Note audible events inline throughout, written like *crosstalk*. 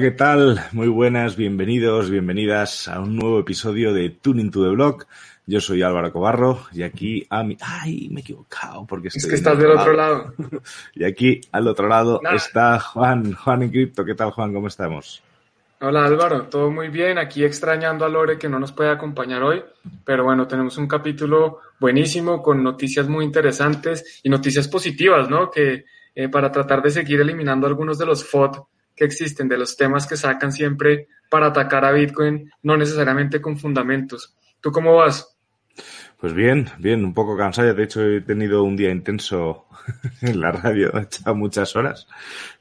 Hola, ¿qué tal? Muy buenas, bienvenidos, bienvenidas a un nuevo episodio de Tuning to the Blog. Yo soy Álvaro Cobarro y aquí a mi... ¡Ay, me he equivocado! Porque Es estoy que estás del otro lado. Y aquí al otro lado Nada. está Juan, Juan en Cripto. ¿Qué tal, Juan? ¿Cómo estamos? Hola Álvaro, todo muy bien. Aquí extrañando a Lore que no nos puede acompañar hoy, pero bueno, tenemos un capítulo buenísimo con noticias muy interesantes y noticias positivas, ¿no? Que eh, para tratar de seguir eliminando algunos de los FOD que existen, de los temas que sacan siempre para atacar a Bitcoin, no necesariamente con fundamentos. ¿Tú cómo vas? Pues bien, bien, un poco cansado. De hecho, he tenido un día intenso *laughs* en la radio, he echado muchas horas.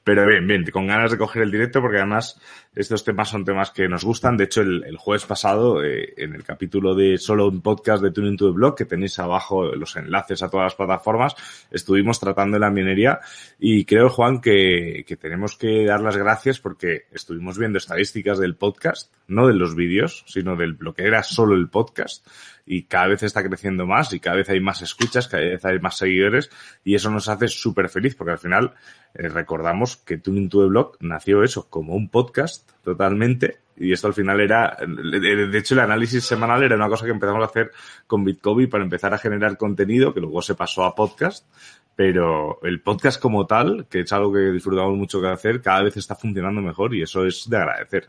Pero bien, bien, con ganas de coger el directo porque además estos temas son temas que nos gustan. De hecho, el, el jueves pasado, eh, en el capítulo de solo un podcast de Tuning to the Blog, que tenéis abajo los enlaces a todas las plataformas, estuvimos tratando la minería y creo, Juan, que, que tenemos que dar las gracias porque estuvimos viendo estadísticas del podcast, no de los vídeos, sino del lo que era solo el podcast y cada vez está creciendo más y cada vez hay más escuchas, cada vez hay más seguidores y eso nos hace súper feliz porque al final eh, recordamos que Tuning to the Blog nació eso como un podcast totalmente y esto al final era, de hecho el análisis semanal era una cosa que empezamos a hacer con Bitcoin para empezar a generar contenido que luego se pasó a podcast pero el podcast como tal, que es algo que disfrutamos mucho de hacer, cada vez está funcionando mejor y eso es de agradecer.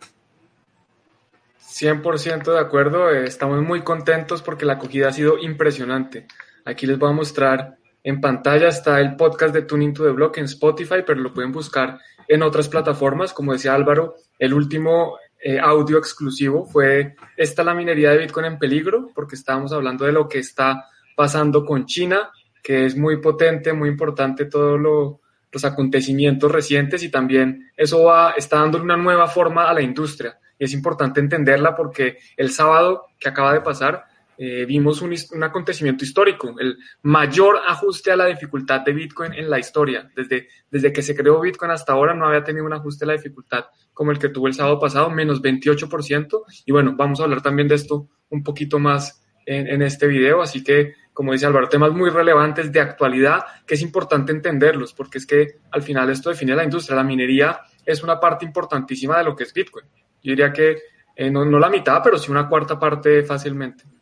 100% de acuerdo, eh, estamos muy contentos porque la acogida ha sido impresionante. Aquí les voy a mostrar en pantalla, está el podcast de Tuning to the Block en Spotify, pero lo pueden buscar en otras plataformas. Como decía Álvaro, el último eh, audio exclusivo fue esta la minería de Bitcoin en peligro, porque estábamos hablando de lo que está pasando con China, que es muy potente, muy importante todo lo, los acontecimientos recientes y también eso va, está dando una nueva forma a la industria. Y es importante entenderla porque el sábado que acaba de pasar eh, vimos un, acontecimiento histórico, el mayor ajuste a la dificultad de Bitcoin en la historia. Desde, desde que se creó Bitcoin hasta ahora no había tenido un ajuste a la dificultad como el que tuvo el sábado pasado, menos 28%. Y bueno, vamos a hablar también de esto un poquito más en, en este video. Así que, como dice Álvaro, temas muy relevantes de actualidad que es importante entenderlos porque es que al final esto define la industria. La minería es una parte importantísima de lo que es Bitcoin. Yo diría que eh, no, no la mitad, pero sí una cuarta parte fácilmente.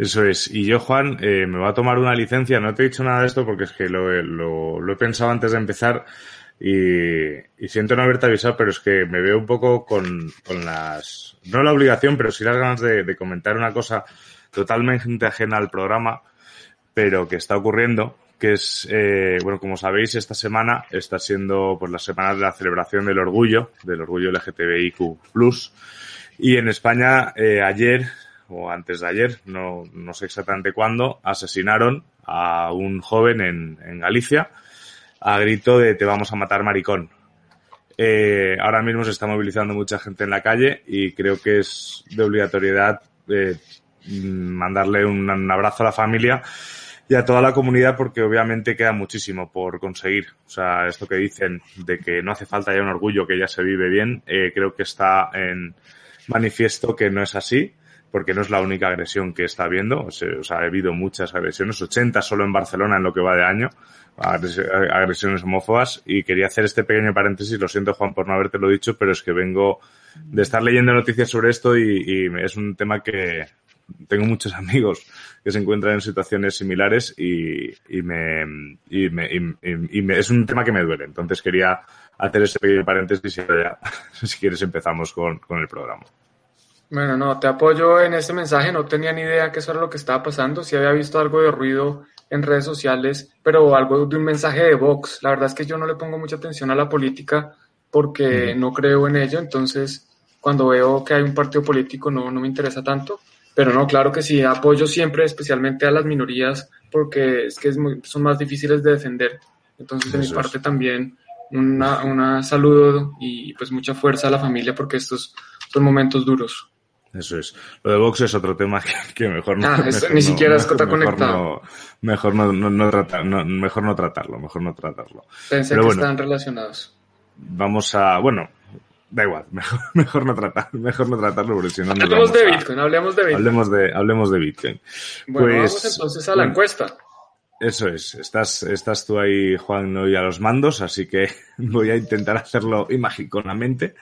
Eso es. Y yo, Juan, eh, me va a tomar una licencia. No te he dicho nada de esto porque es que lo, lo- lo he pensado antes de empezar y, siento no haberte avisado, pero es que me veo un poco con, con las... No la obligación, pero sí las ganas de, de comentar una cosa totalmente ajena al programa, pero que está ocurriendo, que es, eh, bueno, como sabéis, esta semana está siendo pues la semana de la celebración del orgullo, del orgullo LGTBIQ+. Y en España, eh, ayer, o antes de ayer, no, no sé exactamente cuándo, asesinaron a un joven en, en Galicia a grito de te vamos a matar maricón. Eh, ahora mismo se está movilizando mucha gente en la calle y creo que es de obligatoriedad eh, mandarle un, un abrazo a la familia y a toda la comunidad porque obviamente queda muchísimo por conseguir. O sea, esto que dicen de que no hace falta ya un orgullo, que ya se vive bien, eh, creo que está en manifiesto que no es así, porque no es la única agresión que está habiendo. O sea, ha habido muchas agresiones, 80 solo en Barcelona en lo que va de año, agresiones homófobas. Y quería hacer este pequeño paréntesis, lo siento Juan por no haberte lo dicho, pero es que vengo de estar leyendo noticias sobre esto y, es un tema que tengo muchos *laughs* amigos que se encuentran en situaciones similares y, y, me, y, me, y, me, es un tema que me duele. Entonces quería hacer ese pequeño paréntesis y ya, *laughs* si quieres empezamos con el programa. Bueno, no, te apoyo en este mensaje. No tenía ni idea que eso era lo que estaba pasando. Sí había visto algo de ruido en redes sociales, pero algo de un mensaje de Vox. La verdad es que yo no le pongo mucha atención a la política porque no creo en ello. Entonces, cuando veo que hay un partido político, no, no me interesa tanto. Pero no, claro que sí, apoyo siempre, especialmente a las minorías, porque es que es son más difíciles de defender. Entonces, de mi parte también, un saludo y pues mucha fuerza a la familia, porque estos son momentos duros. Eso es. Lo de Vox es otro tema *laughs* que, mejor no. Ah, ni siquiera está conectado. mejor no, no, tratar, mejor no tratarlo, mejor no tratarlo. Pensé que están relacionados. Vamos a, bueno, da igual, *laughs* mejor, mejor no tratar, mejor no tratarlo porque si no Hablemos de Bitcoin, hablemos de Bitcoin. Hablemos de, hablemos de Bitcoin. Bueno, pues, vamos entonces a la encuesta. Eso es, estás, estás tú ahí, Juan, hoy a los mandos, así que *laughs* voy a intentar hacerlo imagiconamente.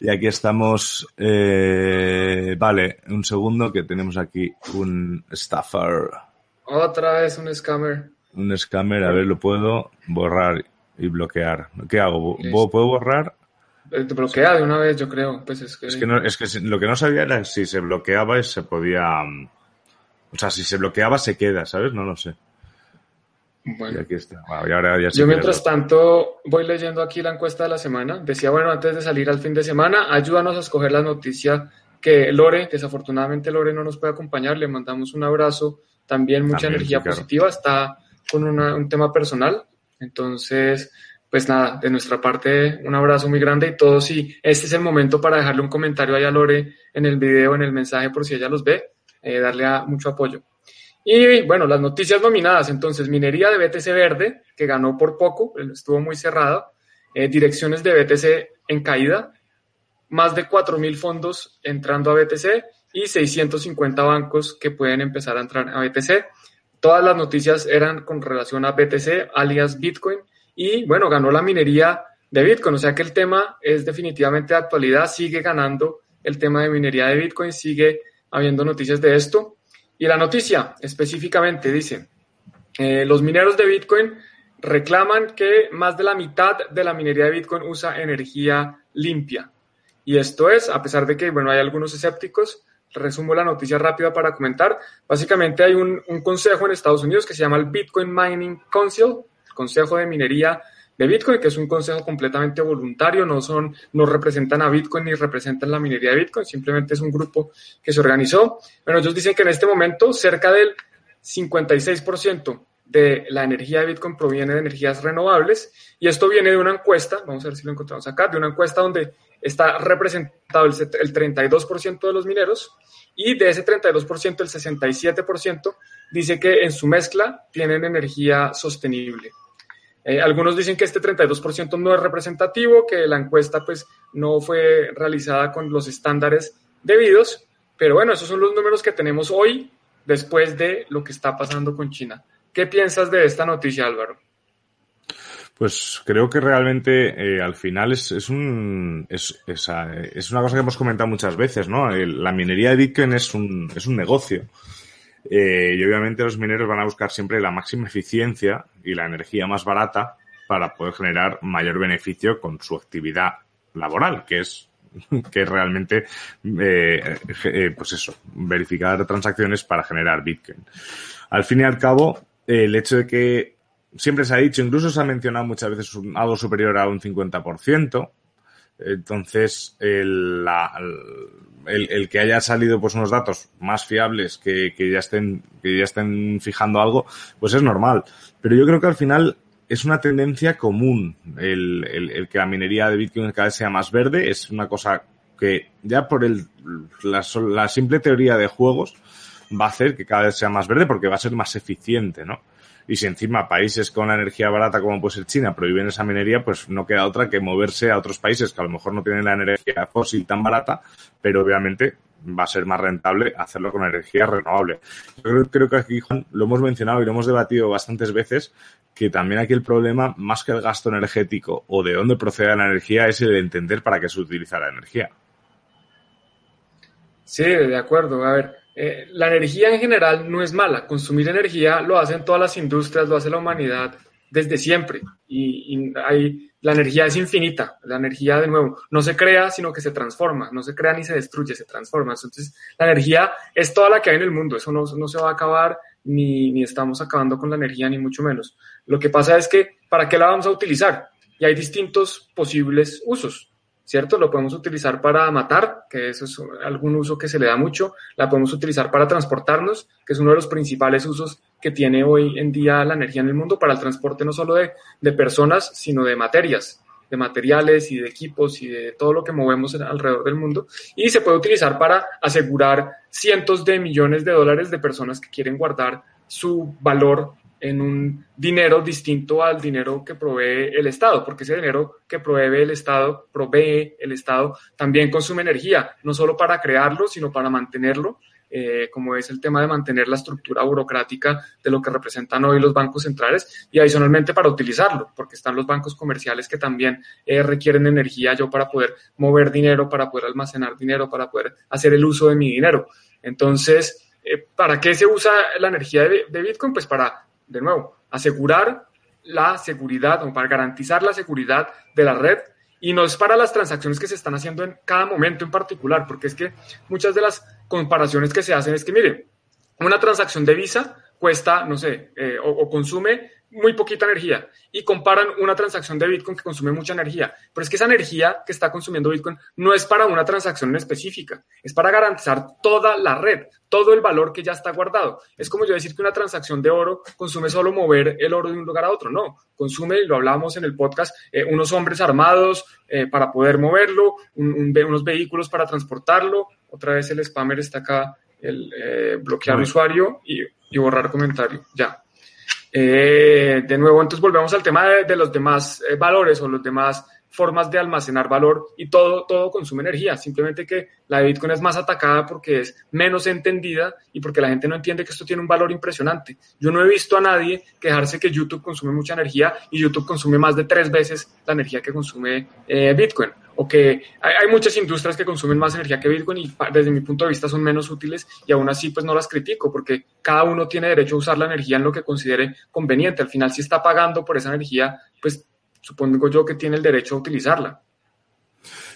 Y aquí estamos, eh, vale, un segundo que tenemos aquí un staffer. Otra vez un scammer. Un scammer, a ver, lo puedo borrar y bloquear. ¿Qué hago? ¿Puedo borrar? Eh, te bloquea de una vez, yo creo. Pues es que... Es que, no, es que lo que no sabía era si se bloqueaba y se podía... Mm, o sea, si se bloqueaba se queda, ¿sabes? No lo sé. Bueno, aquí está. Yo mientras tanto voy leyendo aquí la encuesta de la semana. Decía, bueno, antes de salir al fin de semana, ayúdanos a escoger la noticia que Lore, desafortunadamente Lore no nos puede acompañar, le mandamos un abrazo, también mucha energía positiva, está con un tema personal, entonces, pues nada, de nuestra parte un abrazo muy grande y todos, y este es el momento para dejarle un comentario ahí a Lore en el video, en el mensaje, por si ella los ve, eh, darle mucho apoyo. Y bueno, las noticias nominadas, entonces, minería de BTC Verde, que ganó por poco, estuvo muy cerrado, eh, direcciones de BTC en caída, más de 4.000 fondos entrando a BTC y 650 bancos que pueden empezar a entrar a BTC. Todas las noticias eran con relación a BTC, alias Bitcoin, y bueno, ganó la minería de Bitcoin, o sea que el tema es definitivamente de actualidad, sigue ganando el tema de minería de Bitcoin, sigue habiendo noticias de esto. Y la noticia específicamente dice, eh, los mineros de Bitcoin reclaman que más de la mitad de la minería de Bitcoin usa energía limpia. Y esto es, a pesar de que, bueno, hay algunos escépticos, resumo la noticia rápida para comentar. Básicamente hay un, un consejo en Estados Unidos que se llama el Bitcoin Mining Council, el Consejo de Minería de Bitcoin, que es un consejo completamente voluntario, no son, no representan a Bitcoin ni representan la minería de Bitcoin, simplemente es un grupo que se organizó. Bueno, ellos dicen que en este momento cerca del 56% de la energía de Bitcoin proviene de energías renovables y esto viene de una encuesta, vamos a ver si lo encontramos acá, de una encuesta donde está representado el, el 32% de los mineros y de ese 32% el 67% dice que en su mezcla tienen energía sostenible. Eh, algunos dicen que este 32% no es representativo, que la encuesta pues no fue realizada con los estándares debidos, pero bueno, esos son los números que tenemos hoy después de lo que está pasando con China. ¿Qué piensas de esta noticia, Álvaro? Pues creo que realmente eh, al final es, es un es, es, es, una cosa que hemos comentado muchas veces, ¿no? la minería de Bitcoin es un, es un negocio. Eh, y obviamente los mineros van a buscar siempre la máxima eficiencia y la energía más barata para poder generar mayor beneficio con su actividad laboral, que es *laughs* que realmente, eh, eh, pues eso, verificar transacciones para generar Bitcoin. Al fin y al cabo, el hecho de que siempre se ha dicho, incluso se ha mencionado muchas veces algo superior a un 50%, entonces la, el, que haya salido pues unos datos más fiables que, que ya estén que ya estén fijando algo pues es normal pero yo creo que al final es una tendencia común el, el, el que la minería de Bitcoin cada vez sea más verde es una cosa que ya por el, la, la simple teoría de juegos va a hacer que cada vez sea más verde porque va a ser más eficiente, ¿no? Y si encima países con la energía barata como puede ser China prohíben esa minería, pues no queda otra que moverse a otros países que a lo mejor no tienen la energía fósil tan barata, pero obviamente va a ser más rentable hacerlo con energía renovable. Yo creo, creo que aquí, Juan, lo hemos mencionado y lo hemos debatido bastantes veces, que también aquí el problema, más que el gasto energético o de dónde procede la energía, es el de entender para qué se utiliza la energía. Sí, de acuerdo. A ver, eh, la energía en general no es mala. Consumir energía lo hacen todas las industrias, lo hace la humanidad desde siempre. Y, hay, la energía es infinita. La energía, de nuevo, no se crea, sino que se transforma. No se crea ni se destruye, se transforma. Entonces, la energía es toda la que hay en el mundo. Eso no, no se va a acabar, ni, ni estamos acabando con la energía, ni mucho menos. Lo que pasa es que, ¿para qué la vamos a utilizar? Y hay distintos posibles usos. ¿Cierto? Lo podemos utilizar para matar, que eso es algún uso que se le da mucho. La podemos utilizar para transportarnos, que es uno de los principales usos que tiene hoy en día la energía en el mundo para el transporte no solo de, de personas, sino de materias, de materiales y de equipos y de todo lo que movemos alrededor del mundo. Y se puede utilizar para asegurar cientos de millones de dólares de personas que quieren guardar su valor en un dinero distinto al dinero que provee el Estado, porque ese dinero que provee el Estado, provee el Estado, también consume energía, no solo para crearlo, sino para mantenerlo, eh, como es el tema de mantener la estructura burocrática de lo que representan hoy los bancos centrales y adicionalmente para utilizarlo, porque están los bancos comerciales que también eh, requieren energía yo para poder mover dinero, para poder almacenar dinero, para poder hacer el uso de mi dinero. Entonces, eh, ¿para qué se usa la energía de Bitcoin? Pues para de nuevo, asegurar la seguridad o para garantizar la seguridad de la red y no es para las transacciones que se están haciendo en cada momento en particular, porque es que muchas de las comparaciones que se hacen es que, mire, una transacción de Visa cuesta, no sé, eh, o, consume muy poquita energía y comparan una transacción de Bitcoin que consume mucha energía. Pero es que esa energía que está consumiendo Bitcoin no es para una transacción específica, es para garantizar toda la red, todo el valor que ya está guardado. Es como yo decir que una transacción de oro consume solo mover el oro de un lugar a otro. No, consume, lo hablamos en el podcast, eh, unos hombres armados eh, para poder moverlo, unos vehículos para transportarlo. Otra vez el spammer está acá, el eh, bloquear usuario y, y borrar comentario. Ya. Eh, de nuevo, entonces volvemos al tema de, los demás eh, valores o los demás formas de almacenar valor y todo, todo consume energía. Simplemente que la de Bitcoin es más atacada porque es menos entendida y porque la gente no entiende que esto tiene un valor impresionante. Yo no he visto a nadie quejarse que YouTube consume mucha energía y YouTube consume más de tres veces la energía que consume eh, Bitcoin o que hay, muchas industrias que consumen más energía que Bitcoin y desde mi punto de vista son menos útiles y aún así pues no las critico porque cada uno tiene derecho a usar la energía en lo que considere conveniente. Al final si está pagando por esa energía, pues supongo yo que tiene el derecho a utilizarla.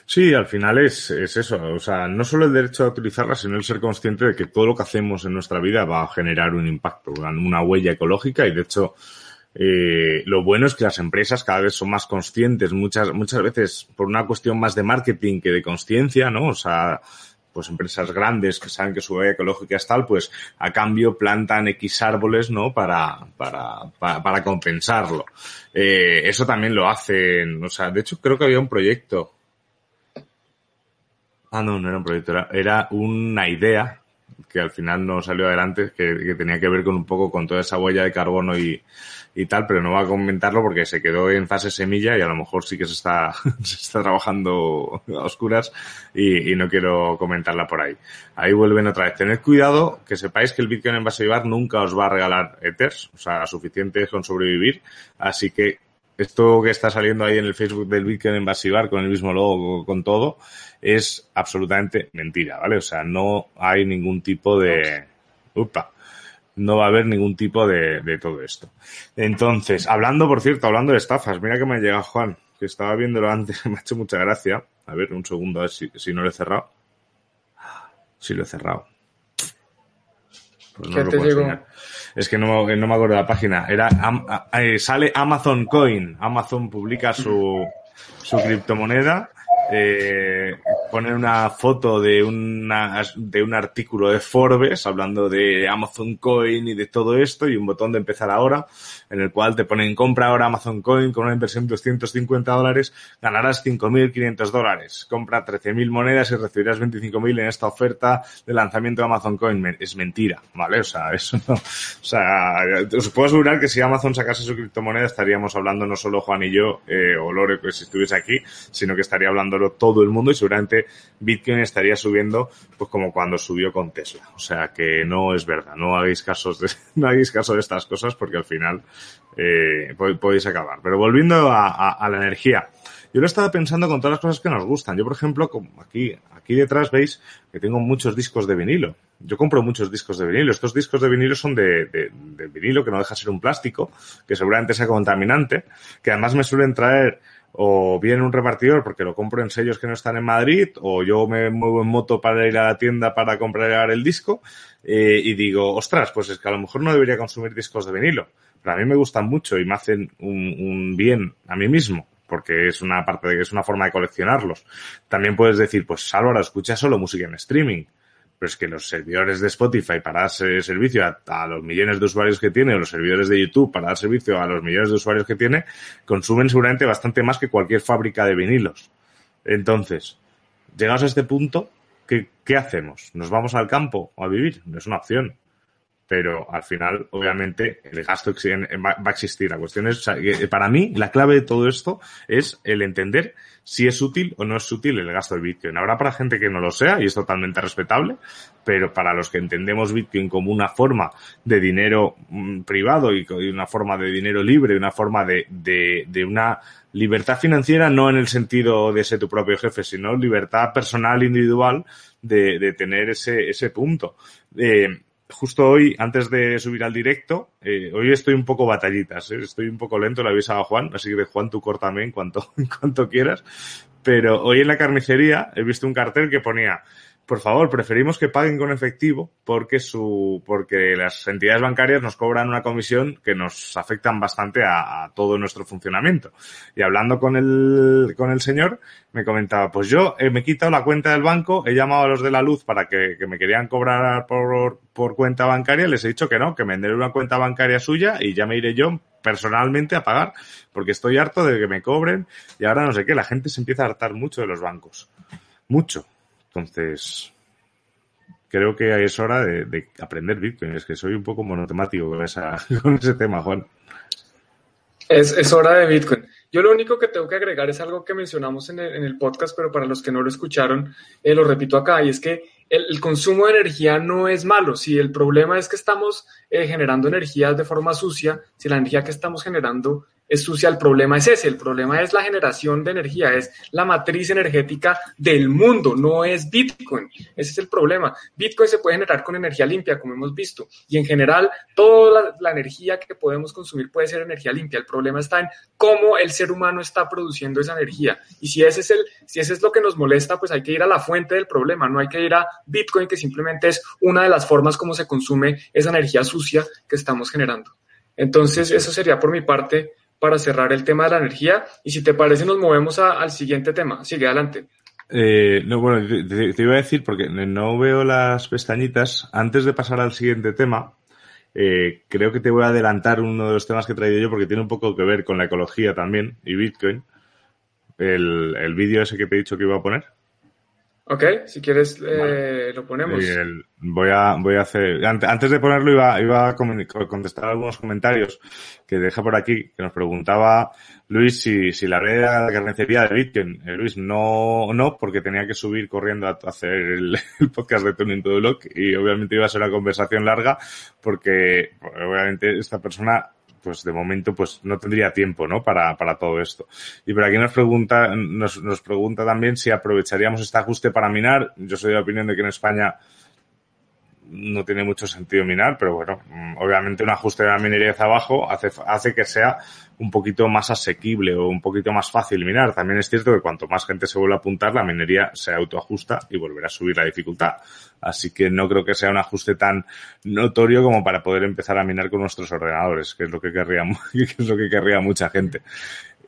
Sí, al final es, es eso. O sea, no solo el derecho a utilizarla, sino el ser consciente de que todo lo que hacemos en nuestra vida va a generar un impacto, una huella ecológica y de hecho eh, lo bueno es que las empresas cada vez son más conscientes, muchas, muchas veces por una cuestión más de marketing que de conciencia, ¿no? O sea, pues empresas grandes que saben que su huella ecológica es tal, pues a cambio plantan X árboles, ¿no? Para, para, para, compensarlo. Eh, eso también lo hacen, o sea, de hecho creo que había un proyecto. Ah, no, no era un proyecto, era, era una idea que al final no salió adelante, que, tenía que ver con un poco con toda esa huella de carbono y, y tal, pero no va a comentarlo porque se quedó en fase semilla y a lo mejor sí que se está, *laughs* se está trabajando a oscuras y, no quiero comentarla por ahí. Ahí vuelven otra vez. Tened cuidado, que sepáis que el Bitcoin en base nunca os va a regalar Ethers, o sea, suficiente con sobrevivir, así que esto que está saliendo ahí en el Facebook del Bitcoin en con el mismo logo, con todo, es absolutamente mentira, ¿vale? O sea, no hay ningún tipo de... Upa no va a haber ningún tipo de, de, todo esto. Entonces, hablando, por cierto, hablando de estafas, mira que me ha llegado Juan, que estaba viéndolo antes, *laughs* me ha hecho mucha gracia. A ver, un segundo, a ver si, si no lo he cerrado. Sí lo he cerrado. Pues no lo puedo Es que no, no, me acuerdo de la página. Era, eh, sale Amazon Coin. Amazon publica su, su criptomoneda eh, poner una foto de, una, de un artículo de Forbes hablando de Amazon Coin y de todo esto y un botón de empezar ahora en el cual te ponen compra ahora Amazon Coin con una inversión de 250 dólares, ganarás 5.500 dólares. Compra 13.000 monedas y recibirás 25.000 en esta oferta de lanzamiento de Amazon Coin. Es mentira, ¿vale? O sea, eso no. O sea, os puedo asegurar que si Amazon sacase su criptomoneda estaríamos hablando no solo Juan y yo, eh, o Lore, que si estuviese aquí, sino que estaría hablándolo todo el mundo y seguramente Bitcoin estaría subiendo pues como cuando subió con Tesla. O sea que no es verdad, no hagáis casos de, *laughs* no hagáis caso de estas cosas porque al final eh, podéis acabar. Pero volviendo a, la energía. Yo lo he estado pensando con todas las cosas que nos gustan. Yo, por ejemplo, aquí, aquí detrás veis que tengo muchos discos de vinilo. Yo compro muchos discos de vinilo. Estos discos de vinilo son de, de vinilo, que no deja ser un plástico, que seguramente sea contaminante, que además me suelen traer o bien un repartidor porque lo compro en sellos que no están en Madrid, o yo me muevo en moto para ir a la tienda para comprar el disco, eh, y digo, ostras, pues es que a lo mejor no debería consumir discos de vinilo. Pero a mí me gustan mucho y me hacen un, un bien a mí mismo porque es una parte de es una forma de coleccionarlos. También puedes decir, pues Álvaro, escucha solo música en streaming. Pero es que los servidores de Spotify para dar servicio a, los millones de usuarios que tiene, o los servidores de YouTube para dar servicio a los millones de usuarios que tiene, consumen seguramente bastante más que cualquier fábrica de vinilos. Entonces, llegados a este punto, ¿qué, qué hacemos? ¿Nos vamos al campo a vivir? No es una opción pero al final, obviamente, el gasto va a existir. La cuestión es, para mí, la clave de todo esto es el entender si es útil o no es útil el gasto de Bitcoin. Habrá para gente que no lo sea y es totalmente respetable, pero para los que entendemos Bitcoin como una forma de dinero mm, privado y una forma de dinero libre, una forma de, de, de una libertad financiera, no en el sentido de ser tu propio jefe, sino libertad personal, individual, de, de tener ese, ese punto. Eh, justo hoy, antes de subir al directo, eh, hoy estoy un poco batallitas, ¿eh? estoy un poco lento, le avisaba a Juan, así que de Juan tú córtame en cuanto, *laughs* en cuanto quieras. Pero hoy en la carnicería he visto un cartel que ponía por favor, preferimos que paguen con efectivo porque su, porque las entidades bancarias nos cobran una comisión que nos afectan bastante a, todo nuestro funcionamiento. Y hablando con el, con el señor, me comentaba, pues yo eh, me he quitado la cuenta del banco, he llamado a los de la luz para que, que me querían cobrar por, por cuenta bancaria, les he dicho que no, que me den una cuenta bancaria suya y ya me iré yo personalmente a pagar, porque estoy harto de que me cobren y ahora no sé qué, la gente se empieza a hartar mucho de los bancos. Mucho. Entonces, creo que es hora de, aprender Bitcoin. Es que soy un poco monotemático con, *laughs* con ese tema, Juan. Es, es, hora de Bitcoin. Yo lo único que tengo que agregar es algo que mencionamos en el, podcast, pero para los que no lo escucharon, eh, lo repito acá, y es que el, consumo de energía no es malo. Si el problema es que estamos eh, generando energía de forma sucia, si la energía que estamos generando es sucia, el problema es ese, el problema es la generación de energía, es la matriz energética del mundo, no es Bitcoin. Ese es el problema. Bitcoin se puede generar con energía limpia, como hemos visto, y en general toda la, energía que podemos consumir puede ser energía limpia. El problema está en cómo el ser humano está produciendo esa energía. Y si ese es el, si ese es lo que nos molesta, pues hay que ir a la fuente del problema, no hay que ir a Bitcoin, que simplemente es una de las formas como se consume esa energía sucia que estamos generando. Entonces, eso sería por mi parte para cerrar el tema de la energía. Y si te parece, nos movemos al siguiente tema. Sigue adelante. Eh, no, bueno, te, iba a decir, porque no veo las pestañitas, antes de pasar al siguiente tema, eh, creo que te voy a adelantar uno de los temas que he traído yo, porque tiene un poco que ver con la ecología también y Bitcoin. El, el vídeo ese que te he dicho que iba a poner. Ok, si quieres eh, lo ponemos. voy a voy a hacer antes de ponerlo iba iba a contestar algunos comentarios que deja por aquí que nos preguntaba Luis si, si la red era la carnicería de Bitcoin. Eh, Luis no no porque tenía que subir corriendo a, hacer el, *laughs* podcast de Tuning to Block y obviamente iba a ser una conversación larga porque obviamente esta persona pues de momento pues no tendría tiempo, ¿no? Para, para todo esto. Y por aquí nos pregunta, nos, nos pregunta también si aprovecharíamos este ajuste para minar. Yo soy de la opinión de que en España no tiene mucho sentido minar, pero bueno, mm, obviamente un ajuste de la minería hacia abajo hace, hace que sea un poquito más asequible o un poquito más fácil minar. También es cierto que cuanto más gente se vuelva a apuntar, la minería se autoajusta y volverá a subir la dificultad. Así que no creo que sea un ajuste tan notorio como para poder empezar a minar con nuestros ordenadores, que es lo que *laughs* que es lo que querría mucha gente.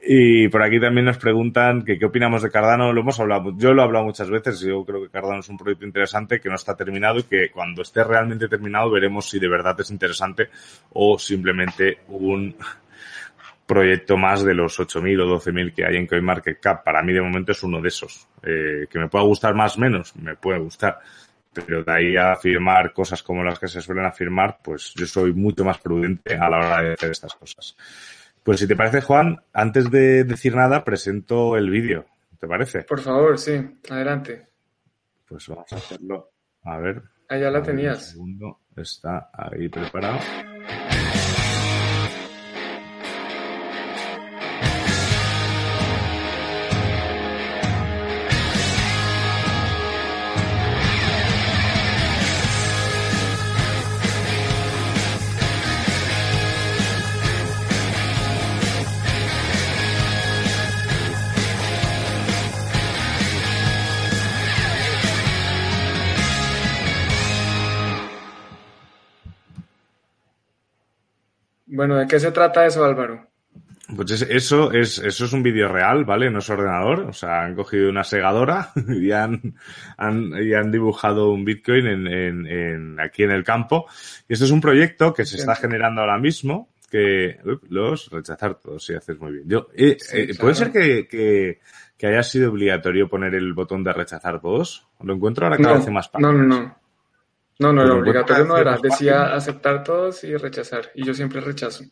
Y por aquí también nos preguntan que qué opinamos de Cardano. Lo hemos hablado, yo lo he hablado muchas veces. Yo creo que Cardano es un proyecto interesante que no está terminado y que cuando esté realmente terminado veremos si de verdad es interesante o simplemente un proyecto más de los 8.000 o 12.000 que hay en CoinMarketCap. Para mí de momento es uno de esos. Eh, que me pueda gustar más o menos, me puede gustar. Pero de ahí a afirmar cosas como las que se suelen afirmar, pues yo soy mucho más prudente a la hora de hacer estas cosas. Pues si te parece, Juan, antes de decir nada, presento el vídeo. ¿Te parece? Por favor, sí, adelante. Pues vamos a hacerlo. A ver. Allá la tenías. segundo. Está ahí preparado. Bueno, ¿de qué se trata eso, Álvaro? Pues eso es, eso es un vídeo real, ¿vale? No es ordenador. O sea, han cogido una segadora *laughs* y han, y han dibujado un Bitcoin en, en, aquí en el campo. Y esto es un proyecto que se está generando ahora mismo, que los rechazar todos, si haces muy bien. Yo, eh, eh, ¿Puede ser que, que, haya sido obligatorio poner el botón de rechazar todos? Lo encuentro ahora cada vez más fácil. No, no, no. No, no, no, obligatorio no era. Decía aceptar todos y rechazar. Y yo siempre rechazo.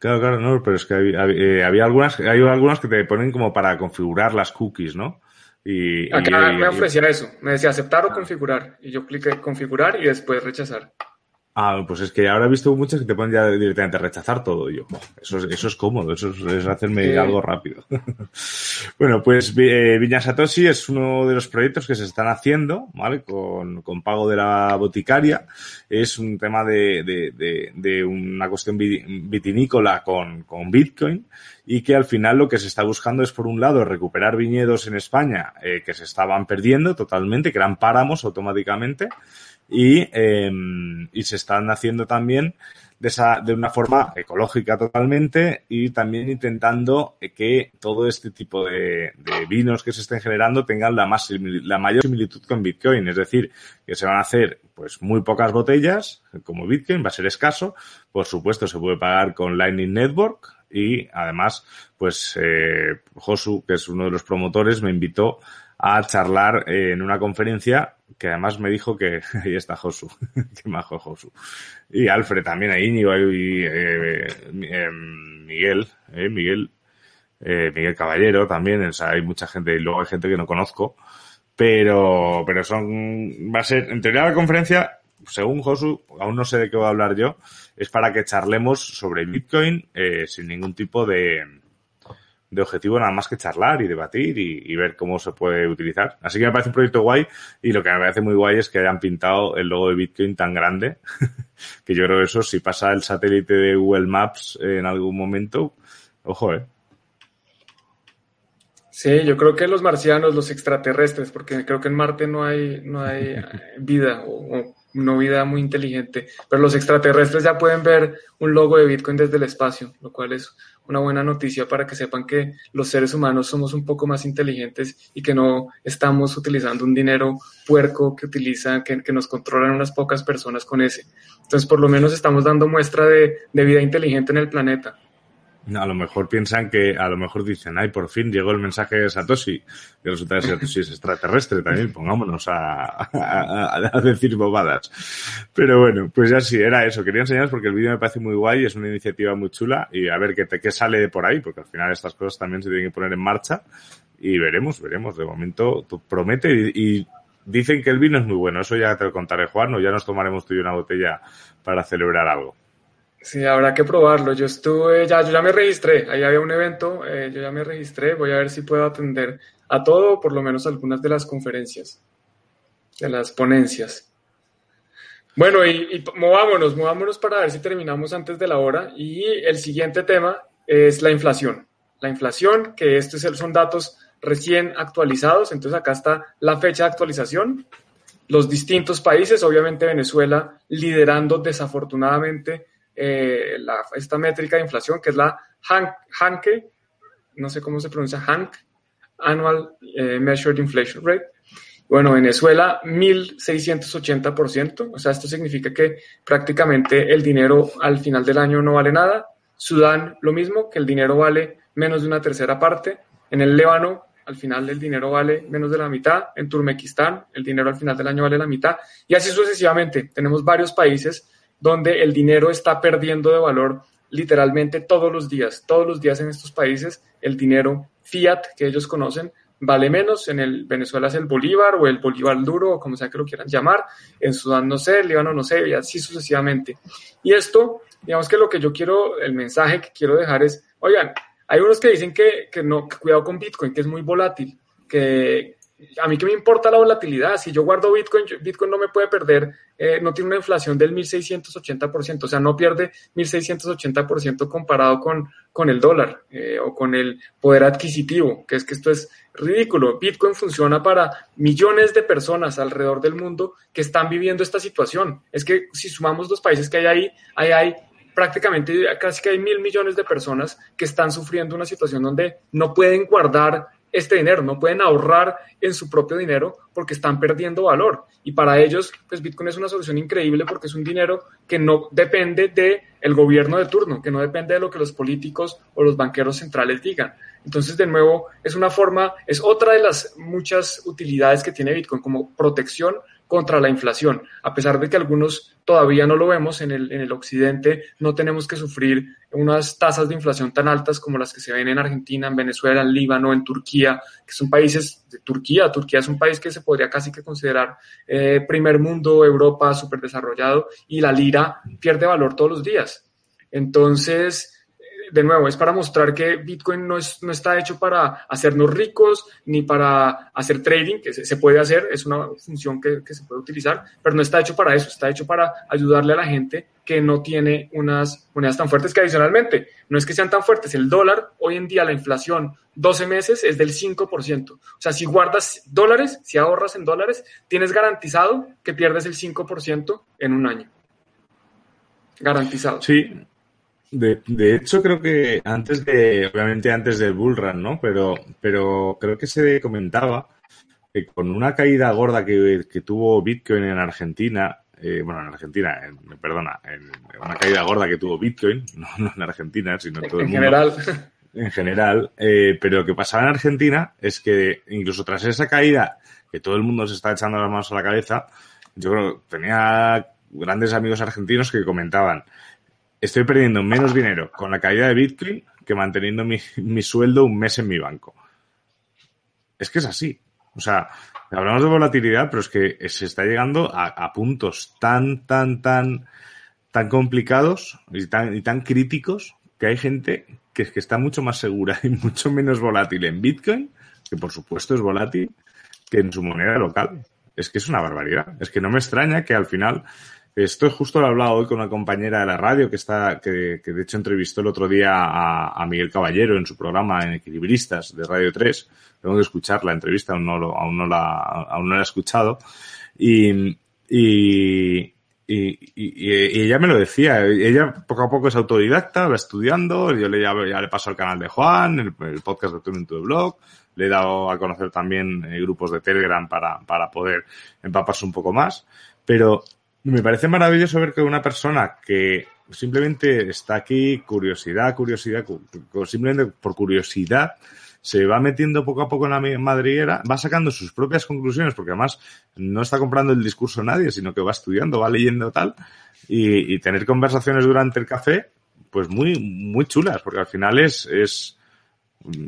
Claro, claro, no, pero es que había, eh, había algunas, hay algunas que te ponen como para configurar las cookies, ¿no? Y, Acá me ofrecía eso, me decía aceptar o ah. configurar, y yo cliqué configurar y después rechazar. Ah, pues es que ahora he visto muchas que te ponen ya directamente a rechazar todo. Y yo, eso, es, eso es cómodo, eso es, hacerme algo rápido. *laughs* bueno, pues eh, Viña Satoshi es uno de los proyectos que se están haciendo, ¿vale? Con, con pago de la boticaria. Es un tema de, de, de, una cuestión vitinícola con, con Bitcoin y que al final lo que se está buscando es, por un lado, recuperar viñedos en España eh, que se estaban perdiendo totalmente, que eran páramos automáticamente y, em, y se están haciendo también de, esa, de una forma ecológica totalmente y también intentando que todo este tipo de, de vinos que se estén generando tengan la, más, la mayor similitud con Bitcoin. Es decir, que se van a hacer pues muy pocas botellas, como Bitcoin, va a ser escaso. Por supuesto, se puede pagar con Lightning Network y además, pues eh, Josu, que es uno de los promotores, me invitó a charlar en una conferencia que además me dijo que *laughs* ahí está Josu, *laughs* que majo Josu. Y Alfred también, ahí Íñigo y eh, eh, Miguel, eh, Miguel, eh, Miguel Caballero también, o sea, hay mucha gente y luego hay gente que no conozco, pero, pero son, va a ser, en teoría la conferencia, según Josu, aún no sé de qué voy a hablar yo, es para que charlemos sobre Bitcoin eh, sin ningún tipo de, de objetivo nada más que charlar y debatir y, ver cómo se puede utilizar. Así que me parece un proyecto guay y lo que me parece muy guay es que hayan pintado el logo de Bitcoin tan grande *laughs* que yo creo que eso si pasa el satélite de Google Maps en algún momento, ojo, eh. Sí, yo creo que los marcianos, los extraterrestres, porque creo que en Marte no hay, no hay *laughs* vida o vida muy inteligente, pero los extraterrestres ya pueden ver un logo de Bitcoin desde el espacio, lo cual es una buena noticia para que sepan que los seres humanos somos un poco más inteligentes y que no estamos utilizando un dinero puerco que utilizan, que, nos controlan unas pocas personas con ese. Entonces, por lo menos estamos dando muestra de, de vida inteligente en el planeta. A lo mejor piensan que, a lo mejor dicen, ay, por fin llegó el mensaje de Satoshi. Y resulta que Satoshi es extraterrestre también, pongámonos a, a, decir bobadas. Pero bueno, pues ya sí, era eso. Quería enseñaros porque el vídeo me parece muy guay, es una iniciativa muy chula y a ver qué, qué sale de por ahí, porque al final estas cosas también se tienen que poner en marcha y veremos, veremos. De momento promete y, dicen que el vino es muy bueno. Eso ya te lo contaré, Juan, o ya nos tomaremos tú y una botella para celebrar algo. Sí, habrá que probarlo. Yo estuve, ya, yo ya me registré, ahí había un evento, eh, yo ya me registré, voy a ver si puedo atender a todo, por lo menos algunas de las conferencias, de las ponencias. Bueno, y, movámonos, movámonos para ver si terminamos antes de la hora. Y el siguiente tema es la inflación. La inflación, que estos son datos recién actualizados, entonces acá está la fecha de actualización. Los distintos países, obviamente Venezuela liderando desafortunadamente eh, esta métrica de inflación, que es la HANKE, no sé cómo se pronuncia, HANK, Annual eh, Measured Inflation Rate. Bueno, Venezuela, 1.680%, o sea, esto significa que prácticamente el dinero al final del año no vale nada. Sudán, lo mismo, que el dinero vale menos de una tercera parte. En el Líbano, al final el dinero vale menos de la mitad. En Turmequistán, el dinero al final del año vale la mitad. Y así sucesivamente. Tenemos varios países donde el dinero está perdiendo de valor literalmente todos los días. Todos los días en estos países el dinero fiat que ellos conocen vale menos, en el Venezuela es el bolívar o el bolívar duro o como sea que lo quieran llamar, en Sudán no sé, Líbano no sé, y así sucesivamente. Y esto, digamos que lo que yo quiero, el mensaje que quiero dejar es, oigan, hay unos que dicen que, que no, que cuidado con Bitcoin, que es muy volátil, que, a mí que me importa la volatilidad, si yo guardo Bitcoin, Bitcoin no me puede perder, eh, no tiene una inflación del 1680%, o sea, no pierde 1680% comparado con, con el dólar eh, o con el poder adquisitivo, que es que esto es ridículo. Bitcoin funciona para millones de personas alrededor del mundo que están viviendo esta situación. Es que si sumamos los países que hay ahí, ahí hay prácticamente casi que hay mil millones de personas que están sufriendo una situación donde no pueden guardar este dinero, no pueden ahorrar en su propio dinero porque están perdiendo valor. Y para ellos, pues Bitcoin es una solución increíble porque es un dinero que no depende del el gobierno de turno, que no depende de lo que los políticos o los banqueros centrales digan. Entonces, de nuevo, es una forma, es otra de las muchas utilidades que tiene Bitcoin como protección contra la inflación. A pesar de que algunos todavía no lo vemos en el, en el occidente, no tenemos que sufrir unas tasas de inflación tan altas como las que se ven en Argentina, en Venezuela, en Líbano, en Turquía, que son países de Turquía. Turquía es un país que se podría casi que considerar eh, primer mundo, Europa, súper desarrollado, y la lira pierde valor todos los días. Entonces, de nuevo, es para mostrar que Bitcoin no, es, no está hecho para hacernos ricos ni para hacer trading, que se, puede hacer, es una función que, que, se puede utilizar, pero no está hecho para eso, está hecho para ayudarle a la gente que no tiene unas monedas tan fuertes que adicionalmente, no es que sean tan fuertes, el dólar, hoy en día la inflación 12 meses es del 5%. O sea, si guardas dólares, si ahorras en dólares, tienes garantizado que pierdes el 5% en un año. Garantizado. Sí, de, de, hecho, creo que antes de, obviamente antes del bullrun, ¿no? Pero, pero creo que se comentaba que con una caída gorda que, que tuvo Bitcoin en Argentina, eh, bueno, en Argentina, perdona, en, una caída gorda que tuvo Bitcoin, *laughs* no, no en Argentina, sino en todo el mundo. General. En general. Eh, pero lo que pasaba en Argentina es que incluso tras esa caída, que todo el mundo se está echando las manos a la cabeza, yo creo que tenía grandes amigos argentinos que comentaban, estoy perdiendo menos dinero con la caída de Bitcoin que manteniendo mi, mi, sueldo un mes en mi banco. Es que es así. O sea, hablamos de volatilidad, pero es que se está llegando a, puntos tan, tan, tan, tan complicados y tan, y tan críticos que hay gente que, que está mucho más segura y *laughs* mucho menos volátil en Bitcoin, que por supuesto es volátil, que en su moneda local. Es que es una barbaridad. Es que no me extraña que al final esto justo lo he hablado hoy con una compañera de la radio que está, que, que de hecho entrevistó el otro día a, a, Miguel Caballero en su programa en Equilibristas de Radio 3. Tengo que escuchar la entrevista, aún no, lo, aún no, la, aún no la he escuchado. Y, y, y, y, ella me lo decía, ella poco a poco es autodidacta, va estudiando, yo le, ya, ya le paso al canal de Juan, el, el podcast de Turning to the Blog, le he dado a conocer también eh, grupos de Telegram para, para poder empaparse un poco más, pero me parece maravilloso ver que una persona que simplemente está aquí, curiosidad, curiosidad, simplemente por curiosidad, se va metiendo poco a poco en la madriguera, va sacando sus propias conclusiones, porque además no está comprando el discurso nadie, sino que va estudiando, va leyendo tal, y, tener conversaciones durante el café, pues muy, muy chulas, porque al final es, es,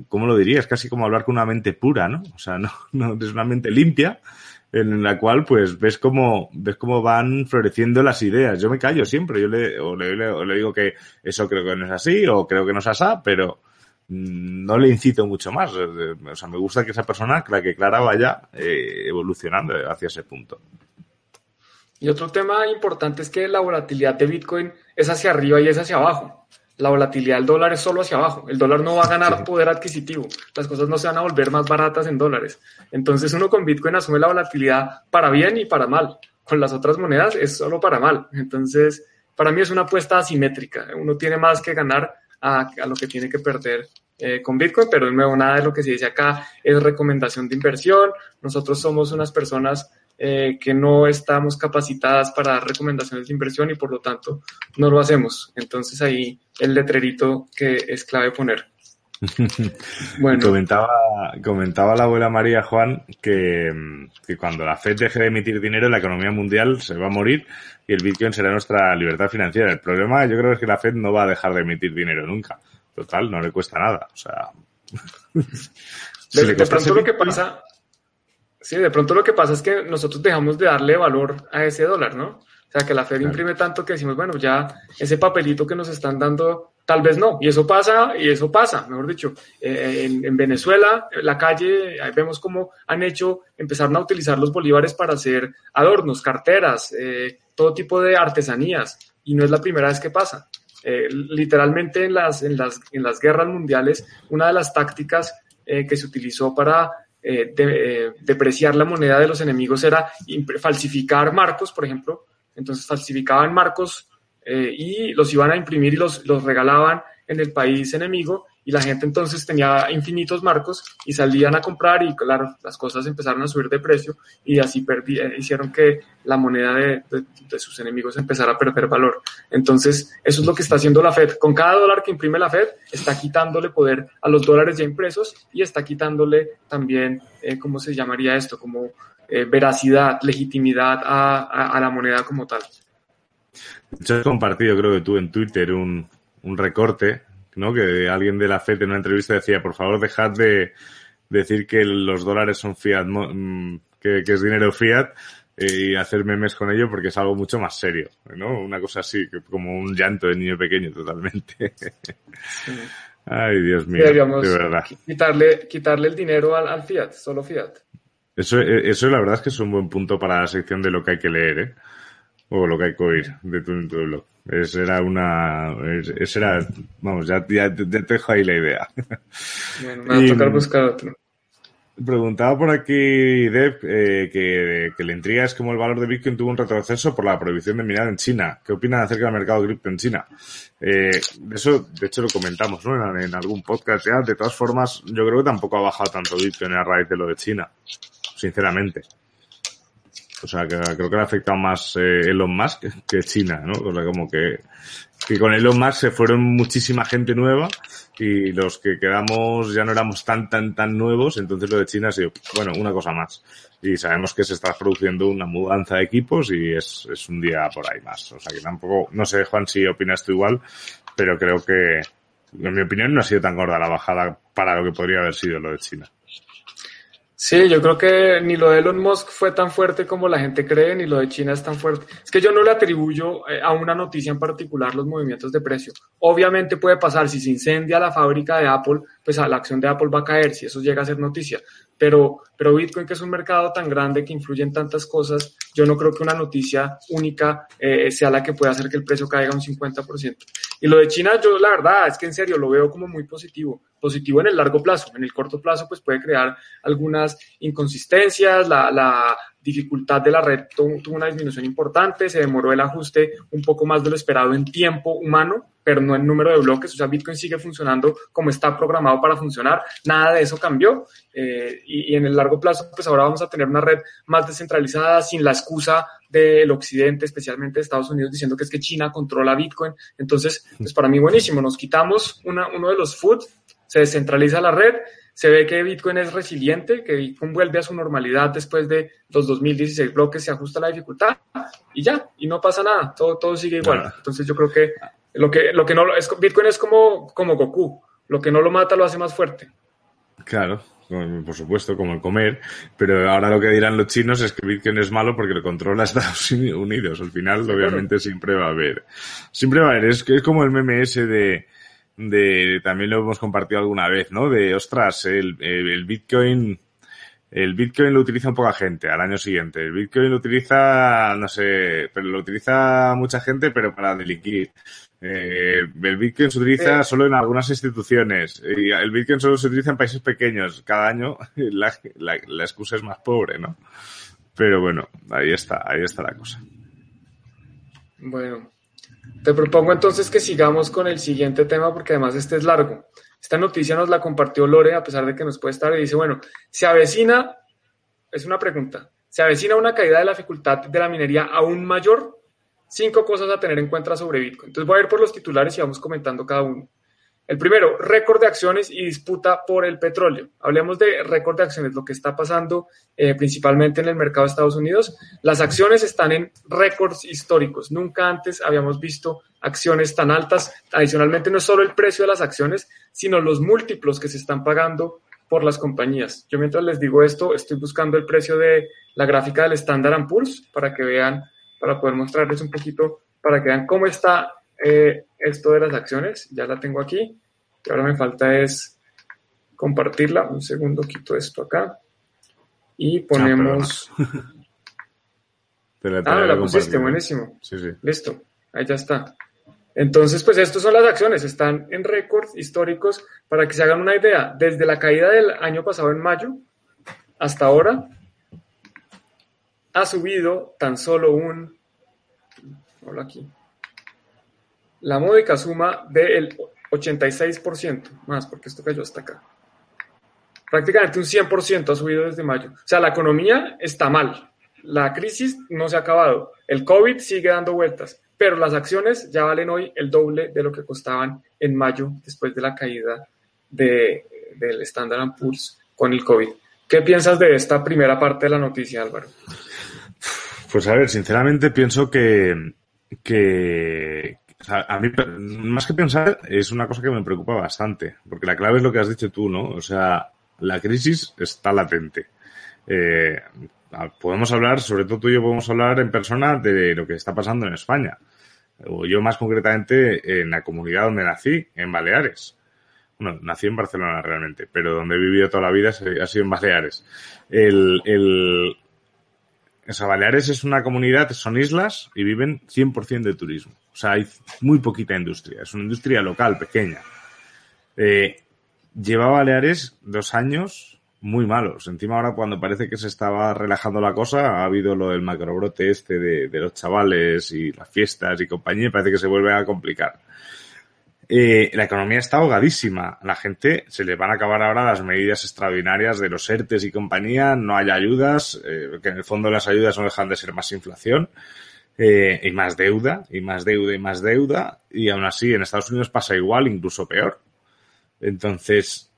¿cómo lo dirías? Casi como hablar con una mente pura, ¿no? O sea, no, no es una mente limpia, en la cual pues ves cómo ves cómo van floreciendo las ideas. Yo me callo siempre, yo le, o le, digo que eso creo que no es así o creo que no es así, pero no le incito mucho más. O sea, me gusta que esa persona, la que Clara, vaya eh, evolucionando hacia ese punto. Y otro tema importante es que la volatilidad de Bitcoin es hacia arriba y es hacia abajo la volatilidad del dólar es solo hacia abajo. El dólar no va a ganar poder adquisitivo. Las cosas no se van a volver más baratas en dólares. Entonces uno con Bitcoin asume la volatilidad para bien y para mal. Con las otras monedas es solo para mal. Entonces, para mí es una apuesta asimétrica. Uno tiene más que ganar a, a lo que tiene que perder eh, con Bitcoin, pero de nuevo, nada de lo que se dice acá es recomendación de inversión. Nosotros somos unas personas eh, que no estamos capacitadas para dar recomendaciones de inversión y por lo tanto no lo hacemos. Entonces ahí el letrerito que es clave poner. *laughs* bueno. comentaba, comentaba la abuela María Juan que, que, cuando la Fed deje de emitir dinero, la economía mundial se va a morir y el Bitcoin será nuestra libertad financiera. El problema yo creo es que la Fed no va a dejar de emitir dinero nunca. Total, no le cuesta nada. O sea, *laughs* De, pronto lo que pasa, sí, de pronto lo que pasa es que nosotros dejamos de darle valor a ese dólar, ¿no? O sea, que la Fed imprime tanto que decimos, bueno, ya ese papelito que nos están dando, tal vez no. Y eso pasa, y eso pasa, mejor dicho. Eh, en, Venezuela, en la calle, ahí vemos cómo han hecho, empezaron a utilizar los bolívares para hacer adornos, carteras, eh, todo tipo de artesanías. Y no es la primera vez que pasa. Eh, literalmente en las, en, las, en las guerras mundiales, una de las tácticas que se utilizó para depreciar la moneda de los enemigos era falsificar marcos, por ejemplo, entonces falsificaban marcos eh, y los iban a imprimir y los, los regalaban en el país enemigo y la gente entonces tenía infinitos marcos y salían a comprar y claro, las cosas empezaron a subir de precio y así eh, hicieron que la moneda de, de, sus enemigos empezara a perder valor. Entonces, eso es lo que está haciendo la Fed. Con cada dólar que imprime la Fed, está quitándole poder a los dólares ya impresos y está quitándole también, eh, ¿cómo se llamaría esto? Como eh, veracidad, legitimidad a, la moneda como tal. Yo he compartido, creo que tú en Twitter, un, un recorte, ¿no? Que alguien de la FED en una entrevista decía, por favor, dejad de decir que los dólares son fiat, mm, que, es dinero fiat, eh, y hacer memes con ello porque es algo mucho más serio, ¿no? Una cosa así, como un llanto de niño pequeño totalmente. Ay, Dios mío, de verdad. Quitarle, quitarle el dinero al, al fiat, solo fiat. Eso, eh, eso la verdad es que es un buen punto para la sección de lo que hay que leer, ¿eh? O lo que hay que oír de tu, tu blog. Esa era una, esa era, vamos, ya, ya, te dejo ahí la idea. Bueno, me va a tocar buscar otro. Preguntaba por aquí, Deb, eh, que, que le intriga es como el valor de Bitcoin tuvo un retroceso por la prohibición de minar en China. ¿Qué opinan acerca del mercado cripto en China? Eh, eso, de hecho, lo comentamos ¿no? en, en, algún podcast ya. De todas formas, yo creo que tampoco ha bajado tanto Bitcoin a raíz de lo de China sinceramente. O sea, que creo que le ha afectado más eh, Elon Musk que China, ¿no? O sea, como que, que con Elon Musk se fueron muchísima gente nueva y los que quedamos ya no éramos tan, tan, tan nuevos, entonces lo de China ha sido, bueno, una cosa más. Y sabemos que se está produciendo una mudanza de equipos y es, es un día por ahí más. O sea, que tampoco, no sé, Juan, si opinas tú igual, pero creo que, en mi opinión, no ha sido tan gorda la bajada para lo que podría haber sido lo de China. Sí, yo creo que ni lo de Elon Musk fue tan fuerte como la gente cree, ni lo de China es tan fuerte. Es que yo no le atribuyo eh, a una noticia en particular los movimientos de precio. Obviamente puede pasar, si se incendia la fábrica de Apple, pues la acción de Apple va a caer, si eso llega a ser noticia. Pero, pero Bitcoin, que es un mercado tan grande que influye en tantas cosas, yo no creo que una noticia única eh, sea la que pueda hacer que el precio caiga un 50%. Y lo de China, yo la verdad es que en serio lo veo como muy positivo positivo en el largo plazo. En el corto plazo, pues puede crear algunas inconsistencias, la, la dificultad de la red tuvo una disminución importante, se demoró el ajuste un poco más de lo esperado en tiempo humano, pero no en número de bloques, o sea, Bitcoin sigue funcionando como está programado para funcionar, nada de eso cambió, eh, y, y, en el largo plazo, pues ahora vamos a tener una red más descentralizada, sin la excusa del occidente, especialmente de Estados Unidos, diciendo que es que China controla Bitcoin, entonces, pues para mí buenísimo, nos quitamos una, uno de los food se descentraliza la red, se ve que Bitcoin es resiliente, que Bitcoin vuelve a su normalidad después de los 2016 bloques, se ajusta la dificultad y ya, y no pasa nada, todo, todo sigue igual. Entonces yo creo que lo que, lo que no es, Bitcoin es como, como Goku, lo que no lo mata lo hace más fuerte. Claro, por supuesto, como el comer, pero ahora lo que dirán los chinos es que Bitcoin es malo porque lo controla *laughs* Estados Unidos. Al final, obviamente, siempre va a haber. Siempre va a haber. Es es como el MMS de, de, también lo hemos compartido alguna vez, ¿no? De, ostras, el, el, Bitcoin, el Bitcoin lo utiliza poca gente al año siguiente. El Bitcoin lo utiliza, no sé, pero lo utiliza mucha gente, pero para delinquir. Eh, el Bitcoin se utiliza solo en algunas instituciones y el Bitcoin solo se utiliza en países pequeños. Cada año *laughs* la, la, la excusa es más pobre, ¿no? Pero bueno, ahí está, ahí está la cosa. Bueno, te propongo entonces que sigamos con el siguiente tema porque además este es largo. Esta noticia nos la compartió Lore a pesar de que nos puede estar y dice, bueno, se avecina, es una pregunta, se avecina una caída de la dificultad de la minería aún mayor. Cinco cosas a tener en cuenta sobre Bitcoin. Entonces voy a ir por los titulares y vamos comentando cada uno. El primero, récord de acciones y disputa por el petróleo. Hablemos de récord de acciones, lo que está pasando eh, principalmente en el mercado de Estados Unidos. Las acciones están en récords históricos. Nunca antes habíamos visto acciones tan altas. Adicionalmente, no es solo el precio de las acciones, sino los múltiplos que se están pagando por las compañías. Yo mientras les digo esto, estoy buscando el precio de la gráfica del Standard Poor's para que vean, para poder mostrarles un poquito, para que vean cómo está eh, esto de las acciones. Ya la tengo aquí. Y ahora me falta es compartirla. Un segundo, quito esto acá. Y Ah, ponemos... *laughs* Te la, te Ah, la pusiste, buenísimo. Sí, sí. Listo, ahí ya está. Entonces, pues estas son las acciones, están en récords históricos para que se hagan una idea. Desde la caída del año pasado en mayo hasta ahora, ha subido tan solo un, hola aquí, la módica suma del 86%, más porque esto cayó hasta acá. Prácticamente un 100% ha subido desde mayo. O sea, la economía está mal. La crisis no se ha acabado. El COVID sigue dando vueltas, pero las acciones ya valen hoy el doble de lo que costaban en mayo después de la caída de, del Standard Poor's con el COVID. ¿Qué piensas de esta primera parte de la noticia, Álvaro? Pues a ver, sinceramente pienso que, que a mí, más que pensar, es una cosa que me preocupa bastante, porque la clave es lo que has dicho tú, ¿no? O sea, la crisis está latente. Eh, podemos hablar, sobre todo tú y yo podemos hablar en persona de lo que está pasando en España. O yo más concretamente en la comunidad donde nací, en Baleares. Bueno, nací en Barcelona realmente, pero donde he vivido toda la vida ha sido en Baleares. El, o sea, Baleares es una comunidad, son islas y viven 100% de turismo. O sea, hay muy poquita industria. Es una industria local, pequeña. Eh, lleva Baleares dos años muy malos. Encima ahora cuando parece que se estaba relajando la cosa, ha habido lo del macrobrote este de, de los chavales y las fiestas y compañía, parece que se vuelve a complicar. Eh, la economía está ahogadísima. La gente se le van a acabar ahora las medidas extraordinarias de los ERTES y compañía. No hay ayudas, eh, que en el fondo las ayudas no dejan de ser más inflación eh, y más deuda, y más deuda y más deuda. Y aún así en Estados Unidos pasa igual, incluso peor. Entonces,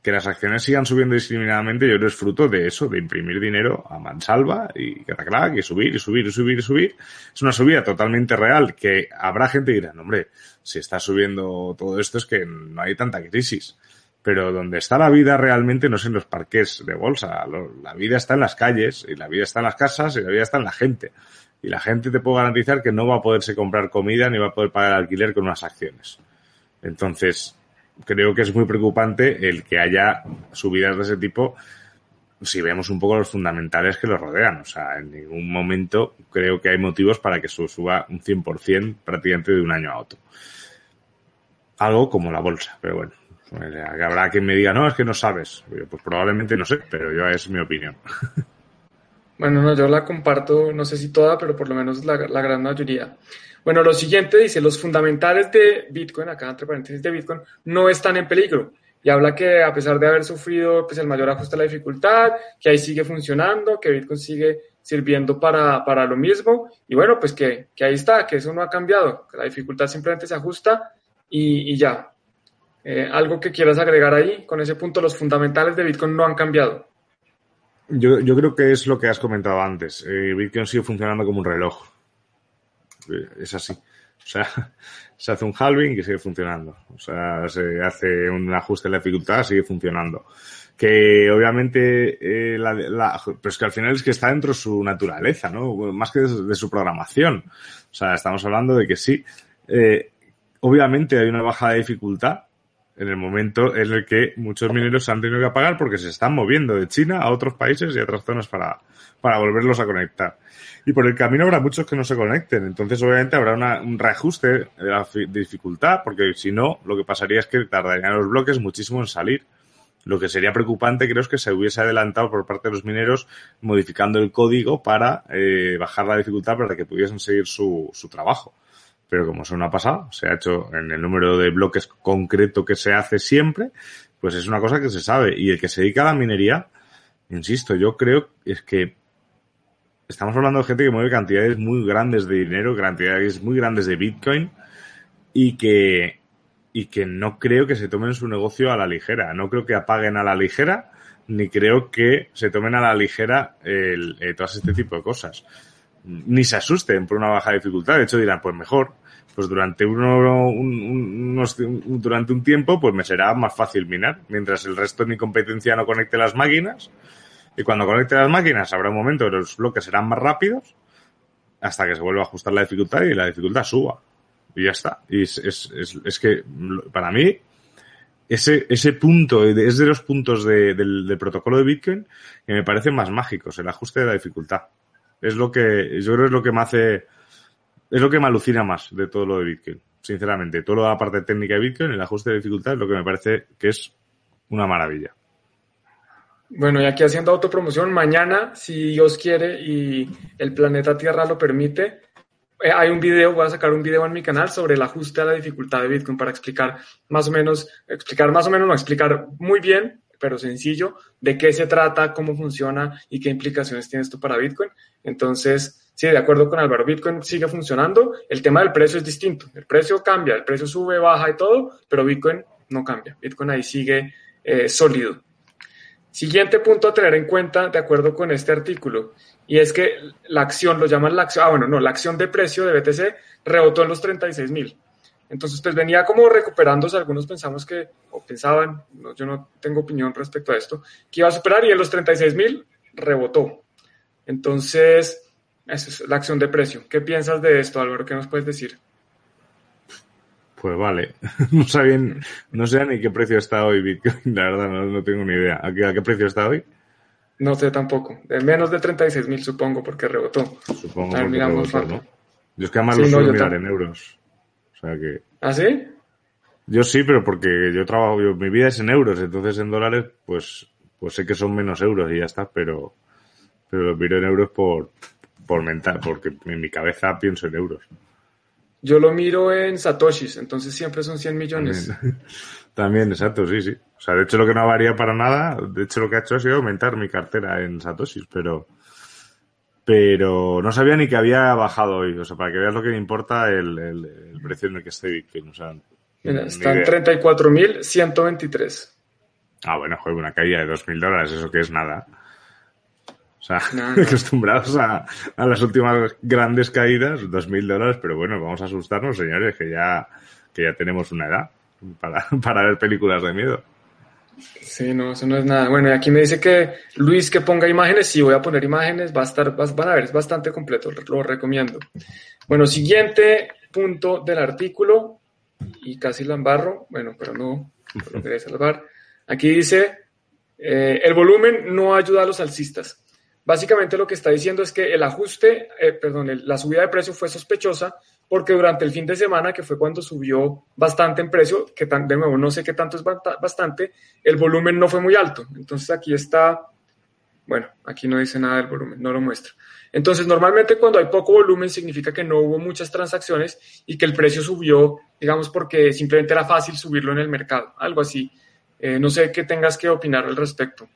que las acciones sigan subiendo discriminadamente, yo creo es fruto de eso, de imprimir dinero a mansalva y cataclac, y subir y subir y subir y subir. Es una subida totalmente real que habrá gente que dirá, hombre, si está subiendo todo esto es que no hay tanta crisis. Pero donde está la vida realmente no es en los parques de bolsa. La vida está en las calles, y la vida está en las casas, y la vida está en la gente. Y la gente te puedo garantizar que no va a poderse comprar comida ni va a poder pagar alquiler con unas acciones. Entonces, creo que es muy preocupante el que haya subidas de ese tipo si vemos un poco los fundamentales que lo rodean. O sea, en ningún momento creo que hay motivos para que suba un 100% prácticamente de un año a otro. Algo como la bolsa, pero bueno. Habrá quien me diga, no, es que no sabes. Pues probablemente no sé, pero yo es mi opinión. *laughs* Bueno, no, yo la comparto, no sé si toda, pero por lo menos la, la gran mayoría. Bueno, lo siguiente dice, los fundamentales de Bitcoin, acá entre paréntesis de Bitcoin, no están en peligro. Y habla que a pesar de haber sufrido pues, el mayor ajuste a la dificultad, que ahí sigue funcionando, que Bitcoin sigue sirviendo para, para lo mismo. Y bueno, pues que, que, ahí está, que eso no ha cambiado, que la dificultad simplemente se ajusta y, y ya. Eh, ¿Algo que quieras agregar ahí? Con ese punto, los fundamentales de Bitcoin no han cambiado. Yo, creo que es lo que has comentado antes. Eh, Bitcoin sigue funcionando como un reloj. Es así. O sea, *laughs* se hace un halving y sigue funcionando. O sea, se hace un ajuste en la dificultad, sigue funcionando. Que obviamente, eh, la, la, pero es que al final es que está dentro de su naturaleza, ¿no? Más que de, su programación. O sea, estamos hablando de que sí. Eh, obviamente hay una baja de dificultad en el momento en el que muchos mineros se han tenido que apagar porque se están moviendo de China a otros países y a otras zonas para, para volverlos a conectar. Y por el camino habrá muchos que no se conecten. Entonces, obviamente, habrá una, un reajuste de la dificultad, porque si no, lo que pasaría es que tardarían los bloques muchísimo en salir. Lo que sería preocupante, creo, es que se hubiese adelantado por parte de los mineros modificando el código para eh, bajar la dificultad para que pudiesen seguir su, su trabajo. Pero como eso no ha pasado, se ha hecho en el número de bloques concreto que se hace siempre, pues es una cosa que se sabe. Y el que se dedica a la minería, insisto, yo creo es que estamos hablando de gente que mueve cantidades muy grandes de dinero, cantidades muy grandes de Bitcoin y que, y que no creo que se tomen su negocio a la ligera. No creo que apaguen a la ligera, ni creo que se tomen a la ligera el, el, todas este tipo de cosas. Ni se asusten por una baja dificultad. De hecho, dirán, pues mejor, pues durante uno, unos, durante un tiempo, pues me será más fácil minar, mientras el resto de mi competencia no conecte las máquinas. Y cuando conecte las máquinas habrá un momento que los bloques serán más rápidos hasta que se vuelva a ajustar la dificultad y la dificultad suba. Y ya está. Y es, es, es, es que para mí ese, ese punto es de los puntos de, del, del, protocolo de Bitcoin que me parecen más mágicos, el ajuste de la dificultad. Es lo que, yo creo es lo que me hace, es lo que me alucina más de todo lo de Bitcoin. Sinceramente, toda la parte técnica de Bitcoin, el ajuste de dificultad es lo que me parece que es una maravilla. Bueno, y aquí haciendo autopromoción, mañana, si Dios quiere y el planeta Tierra lo permite, eh, hay un video, voy a sacar un video en mi canal sobre el ajuste a la dificultad de Bitcoin para explicar más o menos, explicar más o menos, no explicar muy bien, pero sencillo, de qué se trata, cómo funciona y qué implicaciones tiene esto para Bitcoin. Entonces, sí, de acuerdo con Álvaro, Bitcoin sigue funcionando. El tema del precio es distinto. El precio cambia, el precio sube, baja y todo, pero Bitcoin no cambia. Bitcoin ahí sigue eh, sólido. Siguiente punto a tener en cuenta, de acuerdo con este artículo, y es que la acción, lo llaman la acción, ah, bueno, no, la acción de precio de BTC rebotó en los 36 mil. Entonces, pues venía como recuperándose, algunos pensamos que, o pensaban, yo no tengo opinión respecto a esto, que iba a superar y en los 36 mil rebotó. Entonces, esa es la acción de precio. ¿Qué piensas de esto, Álvaro? ¿Qué nos puedes decir? Pues vale, *laughs* no sabían, no sé ni qué precio está hoy Bitcoin, *laughs* la verdad no, no tengo ni idea. ¿A qué, ¿A qué precio está hoy? No sé tampoco. De menos de 36 mil, supongo, porque rebotó. Supongo que rebotó, ¿no? Yo es que además sí, lo suelo no, mirar en euros. O sea que... ¿Ah, sí? Yo sí, pero porque yo trabajo, yo, mi vida es en euros, entonces en dólares, pues, pues sé que son menos euros y ya está, pero, pero lo miro en euros por, por mental, porque en mi cabeza pienso en euros. Yo lo miro en satoshis, entonces siempre son 100 millones. También, *laughs* También, exacto, sí, sí. O sea, de hecho lo que no varía para nada, de hecho lo que ha hecho ha sido aumentar mi cartera en satoshis, pero pero no sabía ni que había bajado hoy. O sea, para que veas lo que me importa el, el, el precio en el que esté Bitcoin. O sea, Mira, está en 34.123. Ah, bueno, joder, una caída de 2.000 dólares, eso que es nada. O sea, no, *laughs* no. acostumbrados a, a, las últimas grandes caídas, 2.000 dólares, pero bueno, vamos a asustarnos, señores, que ya, que ya tenemos una edad para, *laughs* para ver películas de miedo. Sí, no, eso no es nada. Bueno, y aquí me dice que Luis que ponga imágenes, sí voy a poner imágenes, va a estar, van a ver, es bastante completo, lo recomiendo. Bueno, siguiente punto del artículo, y casi la embarro, bueno, pero no, lo quería salvar. Aquí dice, eh, el volumen no ayuda a los alcistas. Básicamente lo que está diciendo es que el ajuste, eh, perdón, la subida de precio fue sospechosa porque durante el fin de semana, que fue cuando subió bastante en precio, que de nuevo no sé qué tanto es bastante, el volumen no fue muy alto. Entonces aquí está, bueno, aquí no dice nada del volumen, no lo muestra. Entonces normalmente cuando hay poco volumen significa que no hubo muchas transacciones y que el precio subió, digamos, porque simplemente era fácil subirlo en el mercado, algo así. Eh, no sé qué tengas que opinar al respecto.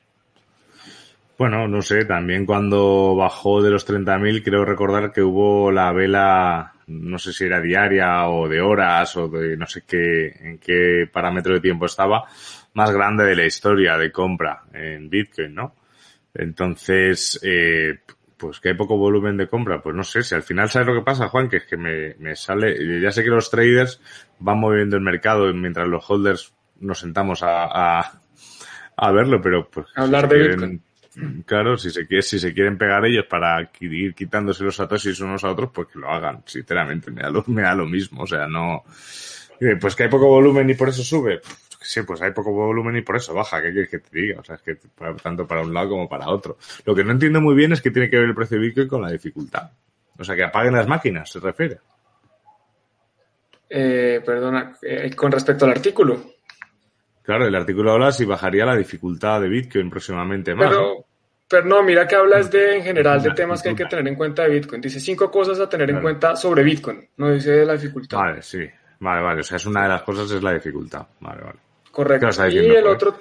Bueno, no sé, también cuando bajó de los 30.000 creo recordar que hubo la vela, no sé si era diaria o de horas o de no sé qué, en qué parámetro de tiempo estaba, más grande de la historia de compra en Bitcoin, ¿no? Entonces, eh, pues que hay poco volumen de compra, pues no sé, si al final sabes lo que pasa, Juan, que es que me, me sale, ya sé que los traders van moviendo el mercado mientras los holders nos sentamos a, a, a verlo, pero pues... Hablar de Bitcoin Claro, si se, quiere, si se quieren pegar ellos para ir quitándose los satoshis unos a otros, pues que lo hagan, sinceramente, me da lo, *laughs* me da lo mismo, o sea, no... Pues que hay poco volumen y por eso sube. Sí, pues hay poco volumen y por eso baja, ¿qué quieres que te diga? O sea, es que tanto para un lado como para otro. Lo que no entiendo muy bien es que tiene que ver el precio de Bitcoin con la dificultad. O sea, que apaguen las máquinas, se refiere. Eh, perdona, eh, con respecto al artículo. Claro, el artículo habla si bajaría la dificultad de Bitcoin próximamente más. Pero, ¿no? Pero no, mira que hablas de, en general, de temas que hay que tener en cuenta de Bitcoin. Dice cinco cosas a tener en cuenta sobre Bitcoin, no dice de la dificultad. Vale, sí. Vale, vale. O sea, es una de las cosas es la dificultad. Vale, vale. Correcto. Y el pues? otro...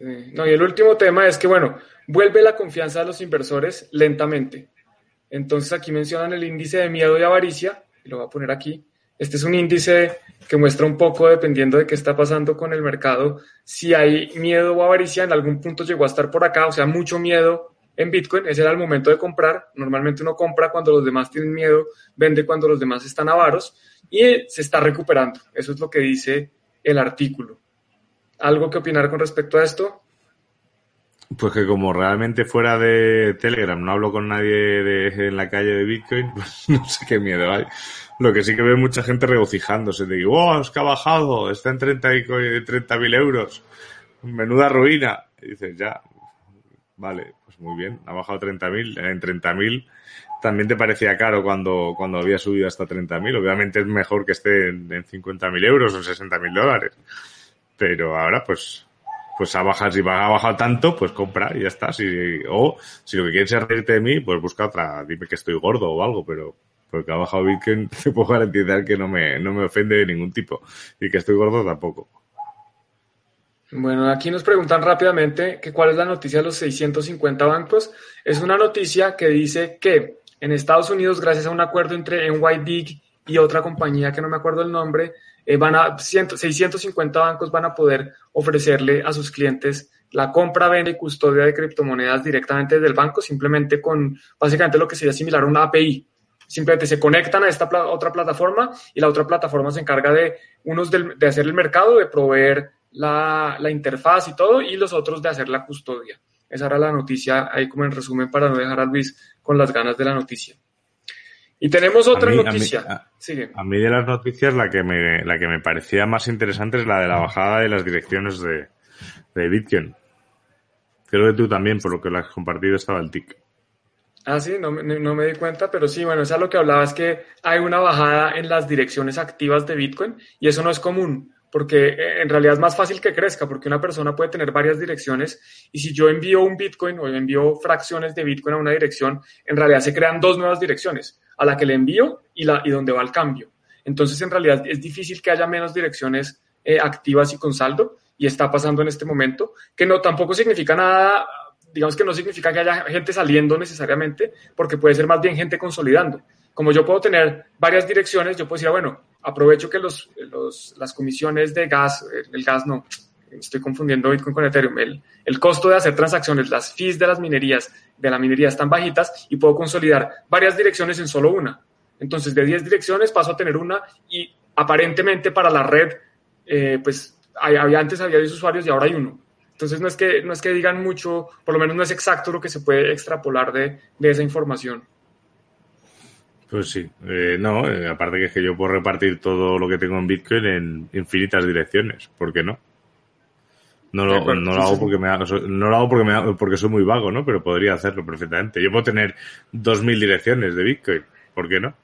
Eh, no, y el último tema es que, bueno, vuelve la confianza de los inversores lentamente. Entonces aquí mencionan el índice de miedo y avaricia, y lo voy a poner aquí, este es un índice que muestra un poco, dependiendo de qué está pasando con el mercado, si hay miedo o avaricia, en algún punto llegó a estar por acá, o sea, mucho miedo en Bitcoin, ese era el momento de comprar. Normalmente uno compra cuando los demás tienen miedo, vende cuando los demás están avaros y se está recuperando. Eso es lo que dice el artículo. ¿Algo que opinar con respecto a esto? Pues que como realmente fuera de Telegram no hablo con nadie de, en la calle de Bitcoin, *laughs* pues no sé qué miedo hay. Lo que sí que veo mucha gente regocijándose. De, oh, es que ha bajado, está en 30 mil euros. Menuda ruina. Y dices, ya, vale, pues muy bien, ha bajado 30.000. En 30.000 también te parecía caro cuando, cuando había subido hasta 30.000. Obviamente es mejor que esté en, en 50.000 euros o 60.000 dólares. Pero ahora, pues, pues ha bajado, si ha bajado tanto, pues compra y ya está. Si, o si lo que quieres es reírte de mí, pues busca otra, dime que estoy gordo o algo, pero porque ha bajado Bitcoin, te puedo garantizar que no me, no me ofende de ningún tipo. Y que estoy gordo tampoco. Bueno, aquí nos preguntan rápidamente que cuál es la noticia de los 650 bancos. Es una noticia que dice que en Estados Unidos, gracias a un acuerdo entre NYDIG y otra compañía que no me acuerdo el nombre, eh, van a 650 bancos van a poder ofrecerle a sus clientes la compra, venta y custodia de criptomonedas directamente desde el banco, simplemente con básicamente lo que sería similar a una API. Simplemente se conectan a esta otra plataforma y la otra plataforma se encarga de unos de hacer el mercado, de proveer la, la, interfaz y todo, y los otros de hacer la custodia. Esa era la noticia, ahí como en resumen, para no dejar a Luis con las ganas de la noticia. Y tenemos otra noticia. A mí, a, mí, de las noticias la que, me, la que me parecía más interesante es la de la bajada de las direcciones de, de Bitcoin. Creo que tú también, por lo que lo has compartido, estaba el TIC. Ah, sí, no, me di cuenta, pero sí, bueno, eso es lo que hablaba, es que hay una bajada en las direcciones activas de Bitcoin y eso no es común porque eh, en realidad es más fácil que crezca, porque una persona puede tener varias direcciones y si yo envío un Bitcoin o envío fracciones de Bitcoin a una dirección, en realidad se crean dos nuevas direcciones, a la que le envío y, la, y donde va el cambio. Entonces, en realidad es difícil que haya menos direcciones eh, activas y con saldo y está pasando en este momento, que no tampoco significa nada, digamos que no significa que haya gente saliendo necesariamente, porque puede ser más bien gente consolidando. Como yo puedo tener varias direcciones, yo puedo decir, ah, bueno, aprovecho que los, las comisiones de gas, el gas no, estoy confundiendo Bitcoin con Ethereum, el, el, costo de hacer transacciones, las fees de las minerías, de la minería están bajitas y puedo consolidar varias direcciones en solo una. Entonces, de 10 direcciones paso a tener una y aparentemente para la red, eh, pues había, antes había 10 usuarios y ahora hay uno. Entonces, no es, que, no es que digan mucho, por lo menos no es exacto lo que se puede extrapolar de, de esa información. Pues sí, eh, no, eh, aparte que es que yo puedo repartir todo lo que tengo en Bitcoin en infinitas direcciones, ¿por qué no? No lo, no lo hago porque me no lo hago porque me porque soy muy vago, ¿no? Pero podría hacerlo perfectamente. Yo puedo tener 2000 direcciones de Bitcoin, ¿por qué no?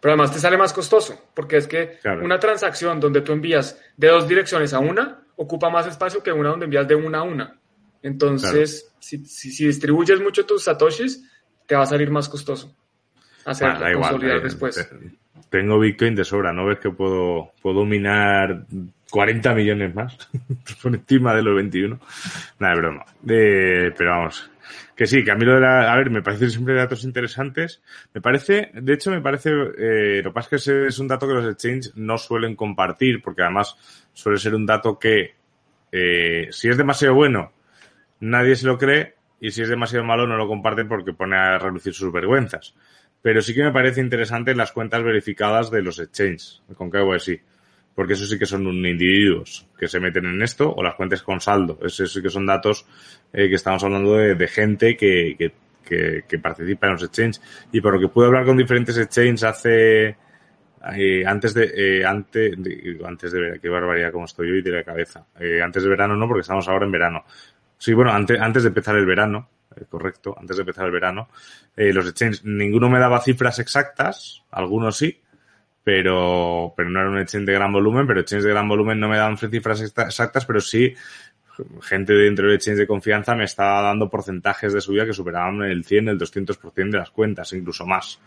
Pero además te sale más costoso, porque es que una transacción donde tú envías de dos direcciones a una ocupa más espacio que una donde envías de una a una. Entonces, si, si, si distribuyes mucho tus satoshis, te va a salir más costoso hacer ah, consolidar después. Tengo Bitcoin de sobra, ¿no ves que puedo, puedo minar 40 millones más *laughs* por encima de los 21? Nada, de broma. pero vamos, que sí, que a mí lo de la, a ver, me parece siempre datos interesantes. Me parece, de hecho, me parece, eh, lo que pasa es que es un dato que los exchanges no suelen compartir, porque además suele ser un dato que, eh, si es demasiado bueno, nadie se lo cree, y si es demasiado malo, no lo comparten porque pone a reducir sus vergüenzas pero sí que me parece interesante las cuentas verificadas de los exchanges con KYC, porque eso sí que son individuos que se meten en esto o las cuentas con saldo. Eso sí que son datos eh, que estamos hablando de, gente que, que, que, participa en los exchanges. Y por lo que pude hablar con diferentes exchanges hace, eh, antes de, eh, antes, de, antes de ver, qué barbaridad como estoy hoy de la cabeza. Eh, antes de verano no, porque estamos ahora en verano. Sí, bueno, antes, antes de empezar el verano, eh, correcto, antes de empezar el verano. Eh, los exchanges, ninguno me daba cifras exactas, algunos sí, pero, pero no era un exchange de gran volumen, pero exchanges de gran volumen no me daban cifras exactas, pero sí gente dentro del exchange de confianza me estaba dando porcentajes de subida que superaban el 100, el 200% de las cuentas, incluso más.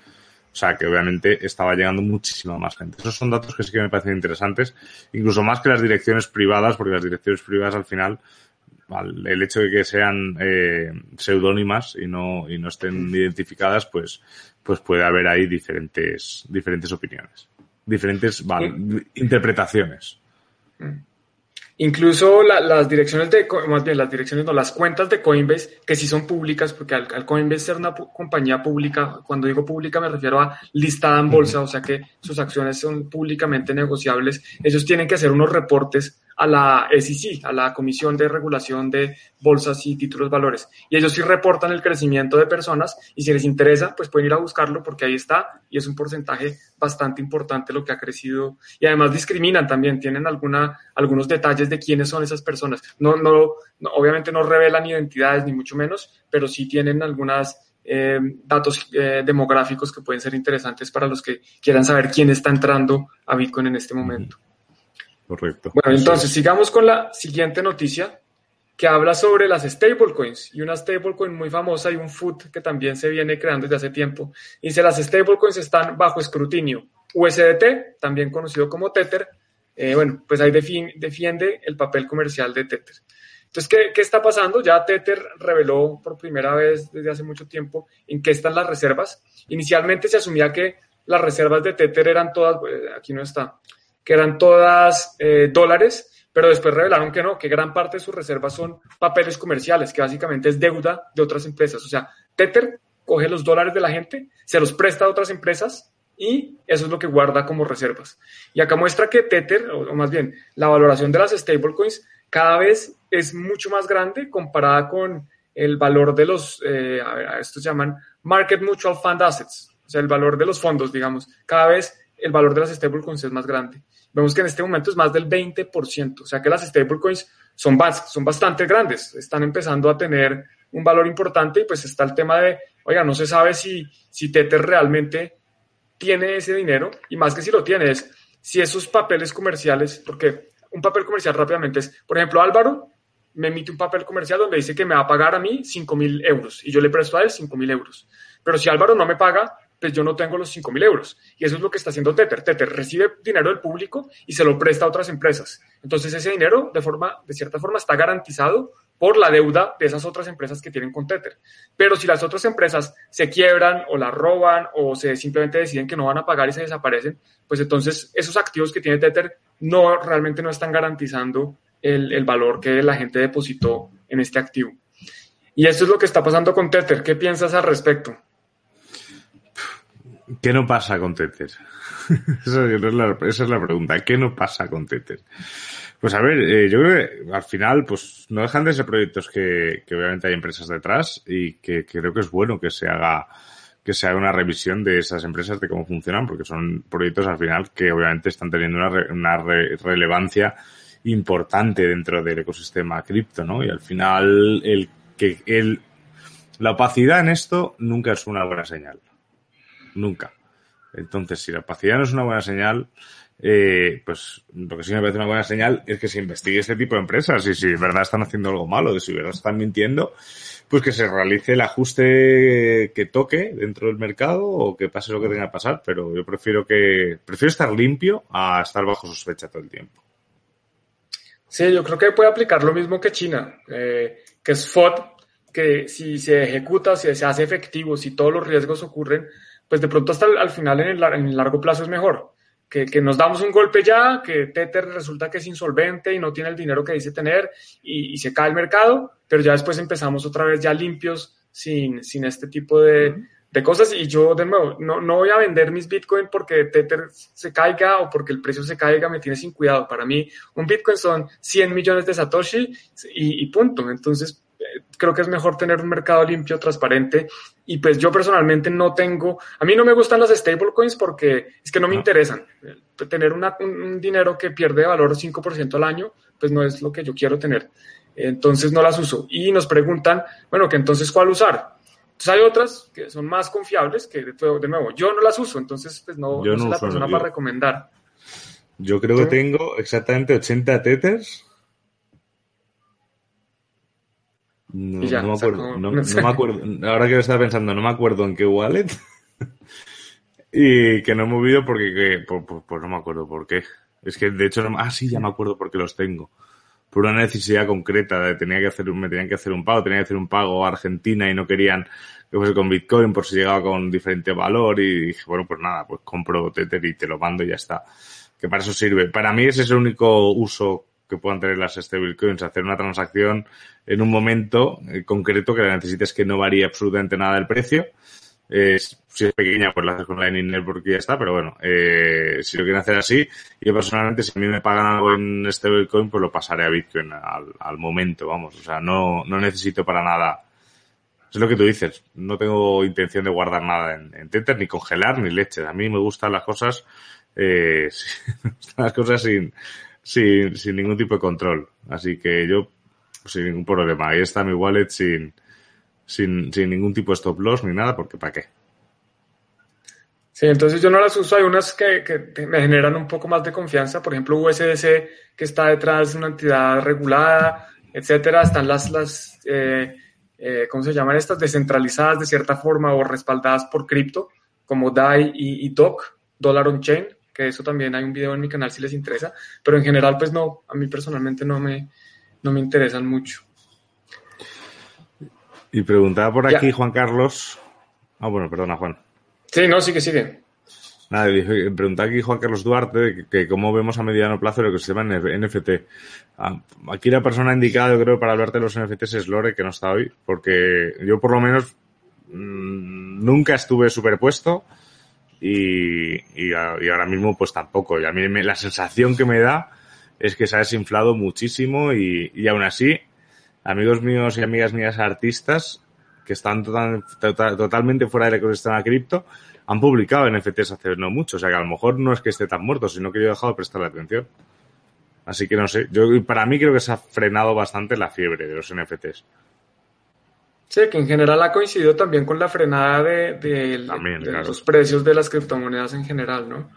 O sea, que obviamente estaba llegando muchísima más gente. Esos son datos que sí que me parecen interesantes, incluso más que las direcciones privadas, porque las direcciones privadas al final el hecho de que sean eh, seudónimas y no, y no estén identificadas, pues, pues puede haber ahí diferentes, diferentes opiniones, diferentes interpretaciones. Incluso las direcciones de, más bien las direcciones, no, las cuentas de Coinbase, que sí son públicas, porque al, Coinbase ser una compañía pública, cuando digo pública me refiero a listada en bolsa, o sea que sus acciones son públicamente negociables, ellos tienen que hacer unos reportes a la SEC, a la Comisión de Regulación de Bolsas y Títulos Valores. Y ellos sí reportan el crecimiento de personas y si les interesa, pues pueden ir a buscarlo porque ahí está y es un porcentaje bastante importante lo que ha crecido. Y además discriminan también, tienen alguna, algunos detalles de quiénes son esas personas. No, no, obviamente no revelan identidades ni mucho menos, pero sí tienen algunas eh, datos eh, demográficos que pueden ser interesantes para los que quieran saber quién está entrando a Bitcoin en este momento. Correcto. Bueno, entonces sigamos con la siguiente noticia que habla sobre las stablecoins y una stablecoin muy famosa y un food que también se viene creando desde hace tiempo. Dice las stablecoins están bajo escrutinio. USDT, también conocido como Tether, eh, bueno, pues ahí defiende el papel comercial de Tether. Entonces, ¿qué, ¿qué, está pasando? Ya Tether reveló por primera vez desde hace mucho tiempo en qué están las reservas. Inicialmente se asumía que las reservas de Tether eran todas, eh, aquí no está, que eran todas eh, dólares, pero después revelaron que no, que gran parte de sus reservas son papeles comerciales, que básicamente es deuda de otras empresas. O sea, Tether coge los dólares de la gente, se los presta a otras empresas y eso es lo que guarda como reservas. Y acá muestra que Tether, o, más bien la valoración de las stablecoins, cada vez es mucho más grande comparada con el valor de los, eh, a ver, estos llaman Market Mutual Fund Assets, o sea, el valor de los fondos, digamos. Cada vez el valor de las stablecoins es más grande. Vemos que en este momento es más del 20%, o sea que las stablecoins son, son bastante grandes, están empezando a tener un valor importante y pues está el tema de, oiga, no se sabe si, si Tether realmente tiene ese dinero y más que si lo tiene es si esos papeles comerciales, porque un papel comercial rápidamente es, por ejemplo, Álvaro me emite un papel comercial donde dice que me va a pagar a mí 5 mil euros y yo le presto a él 5 mil euros. Pero si Álvaro no me paga, pues yo no tengo los 5 mil euros. Y eso es lo que está haciendo Tether. Tether recibe dinero del público y se lo presta a otras empresas. Entonces ese dinero, de, forma, de cierta forma, está garantizado por la deuda de esas otras empresas que tienen con Tether. Pero si las otras empresas se quiebran o la roban o se simplemente deciden que no van a pagar y se desaparecen, pues entonces esos activos que tiene Tether no realmente no están garantizando el, el valor que la gente depositó en este activo. Y esto es lo que está pasando con Tether. ¿Qué piensas al respecto? ¿Qué no pasa con Tether? *laughs* esa, es la, es la, pregunta. ¿Qué no pasa con Tether? Pues a ver, eh, yo creo que al final, pues no dejan de ser proyectos que, que obviamente hay empresas detrás y que, que, creo que es bueno que se haga que se haga una revisión de esas empresas, de cómo funcionan, porque son proyectos al final que obviamente están teniendo una, re, una re, relevancia importante dentro del ecosistema cripto, ¿no? Y al final el que el, la opacidad en esto nunca es una buena señal. Nunca. Entonces, si la opacidad no es una buena señal, eh, pues lo que sí me parece una buena señal es que se investigue este tipo de empresas y si de verdad están haciendo algo malo, de si de verdad están mintiendo, pues que se realice el ajuste que toque dentro del mercado o que pase lo que tenga que pasar, pero yo prefiero que prefiero estar limpio a estar bajo sospecha todo el tiempo. Sí, yo creo que puede aplicar lo mismo que China, eh, que es FOD, que si se ejecuta, si se hace efectivo, si todos los riesgos ocurren, pues de pronto hasta al final en el, en el largo plazo es mejor. Que, que, nos damos un golpe ya, que Tether resulta que es insolvente y no tiene el dinero que dice tener y, y, se cae el mercado, pero ya después empezamos otra vez ya limpios sin, sin este tipo de, de cosas y yo de nuevo no, no voy a vender mis Bitcoin porque Tether se caiga o porque el precio se caiga, me tiene sin cuidado. Para mí un Bitcoin son 100 millones de Satoshi y, y punto. Entonces creo que es mejor tener un mercado limpio, transparente. Y pues yo personalmente no tengo, a mí no me gustan las stablecoins porque es que no me interesan. Tener una, un dinero que pierde valor 5% al año, pues no es lo que yo quiero tener. Entonces no las uso. Y nos preguntan, bueno, que entonces cuál usar. Entonces hay otras que son más confiables que de nuevo, yo no las uso, entonces pues no, yo no, no soy la persona para recomendar. Yo creo que tengo exactamente 80 tethers No, ya, no me acuerdo. *laughs* No, no, me acuerdo. Ahora que lo estaba pensando, no me acuerdo en qué wallet. *laughs* y que no he movido porque, que, pues, pues, no me acuerdo por qué. Es que de hecho, no, ah, sí, ya me acuerdo por qué los tengo. Por una necesidad concreta de tenía que hacer, me tenían que hacer un pago, tenía que hacer un pago a Argentina y no querían que fuese con Bitcoin por si llegaba con diferente valor y dije, bueno, pues nada, pues compro Tether y te lo mando y ya está. Que para eso sirve. Para mí ese es el único uso que puedan tener las stablecoins, hacer una transacción en un momento eh, concreto que la necesites que no varíe absolutamente nada el precio. si es pequeña, pues la haces con Lightning Network y ya está, pero bueno, eh, si lo quieren hacer así, yo personalmente, si a mí me pagan algo en stablecoin, pues lo pasaré a Bitcoin al, momento, vamos, o sea, no, no necesito para nada es lo que tú dices. No tengo intención de guardar nada en, Tether, ni congelar, ni leche. A mí me gustan las cosas, eh, *laughs* las cosas sin, sin, sin ningún tipo de control. Así que yo, sin ningún problema. Ahí está mi wallet sin, sin, sin ningún tipo de stop loss ni nada, porque ¿para qué? Sí, entonces yo no las uso. Hay unas que, que, me generan un poco más de confianza. Por ejemplo, USDC, que está detrás de una entidad regulada, etcétera. Están las, las eh, eh, ¿cómo se llaman estas? Descentralizadas de cierta forma o respaldadas por cripto, como DAI y, y DOC, Dollar on Chain, que eso también hay un video en mi canal si les interesa, pero en general pues no, a mí personalmente no me, no me interesan mucho. Y preguntaba por aquí Juan Carlos. Ah, bueno, perdona, Juan. Sí, no, sigue, sigue. Nada, preguntaba aquí Juan Carlos Duarte que, cómo vemos a mediano plazo lo que se llama NFT. Ah, aquí la persona indicada, yo creo, para hablarte de los NFTs es Lore, que no está hoy, porque yo por lo menos mmm, nunca estuve superpuesto y, y, ahora mismo pues tampoco. Y a mí me, la sensación que me da es que se ha desinflado muchísimo y, y aún así, amigos míos y amigas mías artistas que están total, total, totalmente fuera del ecosistema cripto, han publicado NFTs hace no mucho. O sea que a lo mejor no es que esté tan muerto, sino que yo he dejado de prestarle atención. Así que no sé. Yo para mí creo que se ha frenado bastante la fiebre de los NFTs. Sí, que en general ha coincidido también con la frenada de, de, también, de claro. los precios de las criptomonedas en general, ¿no?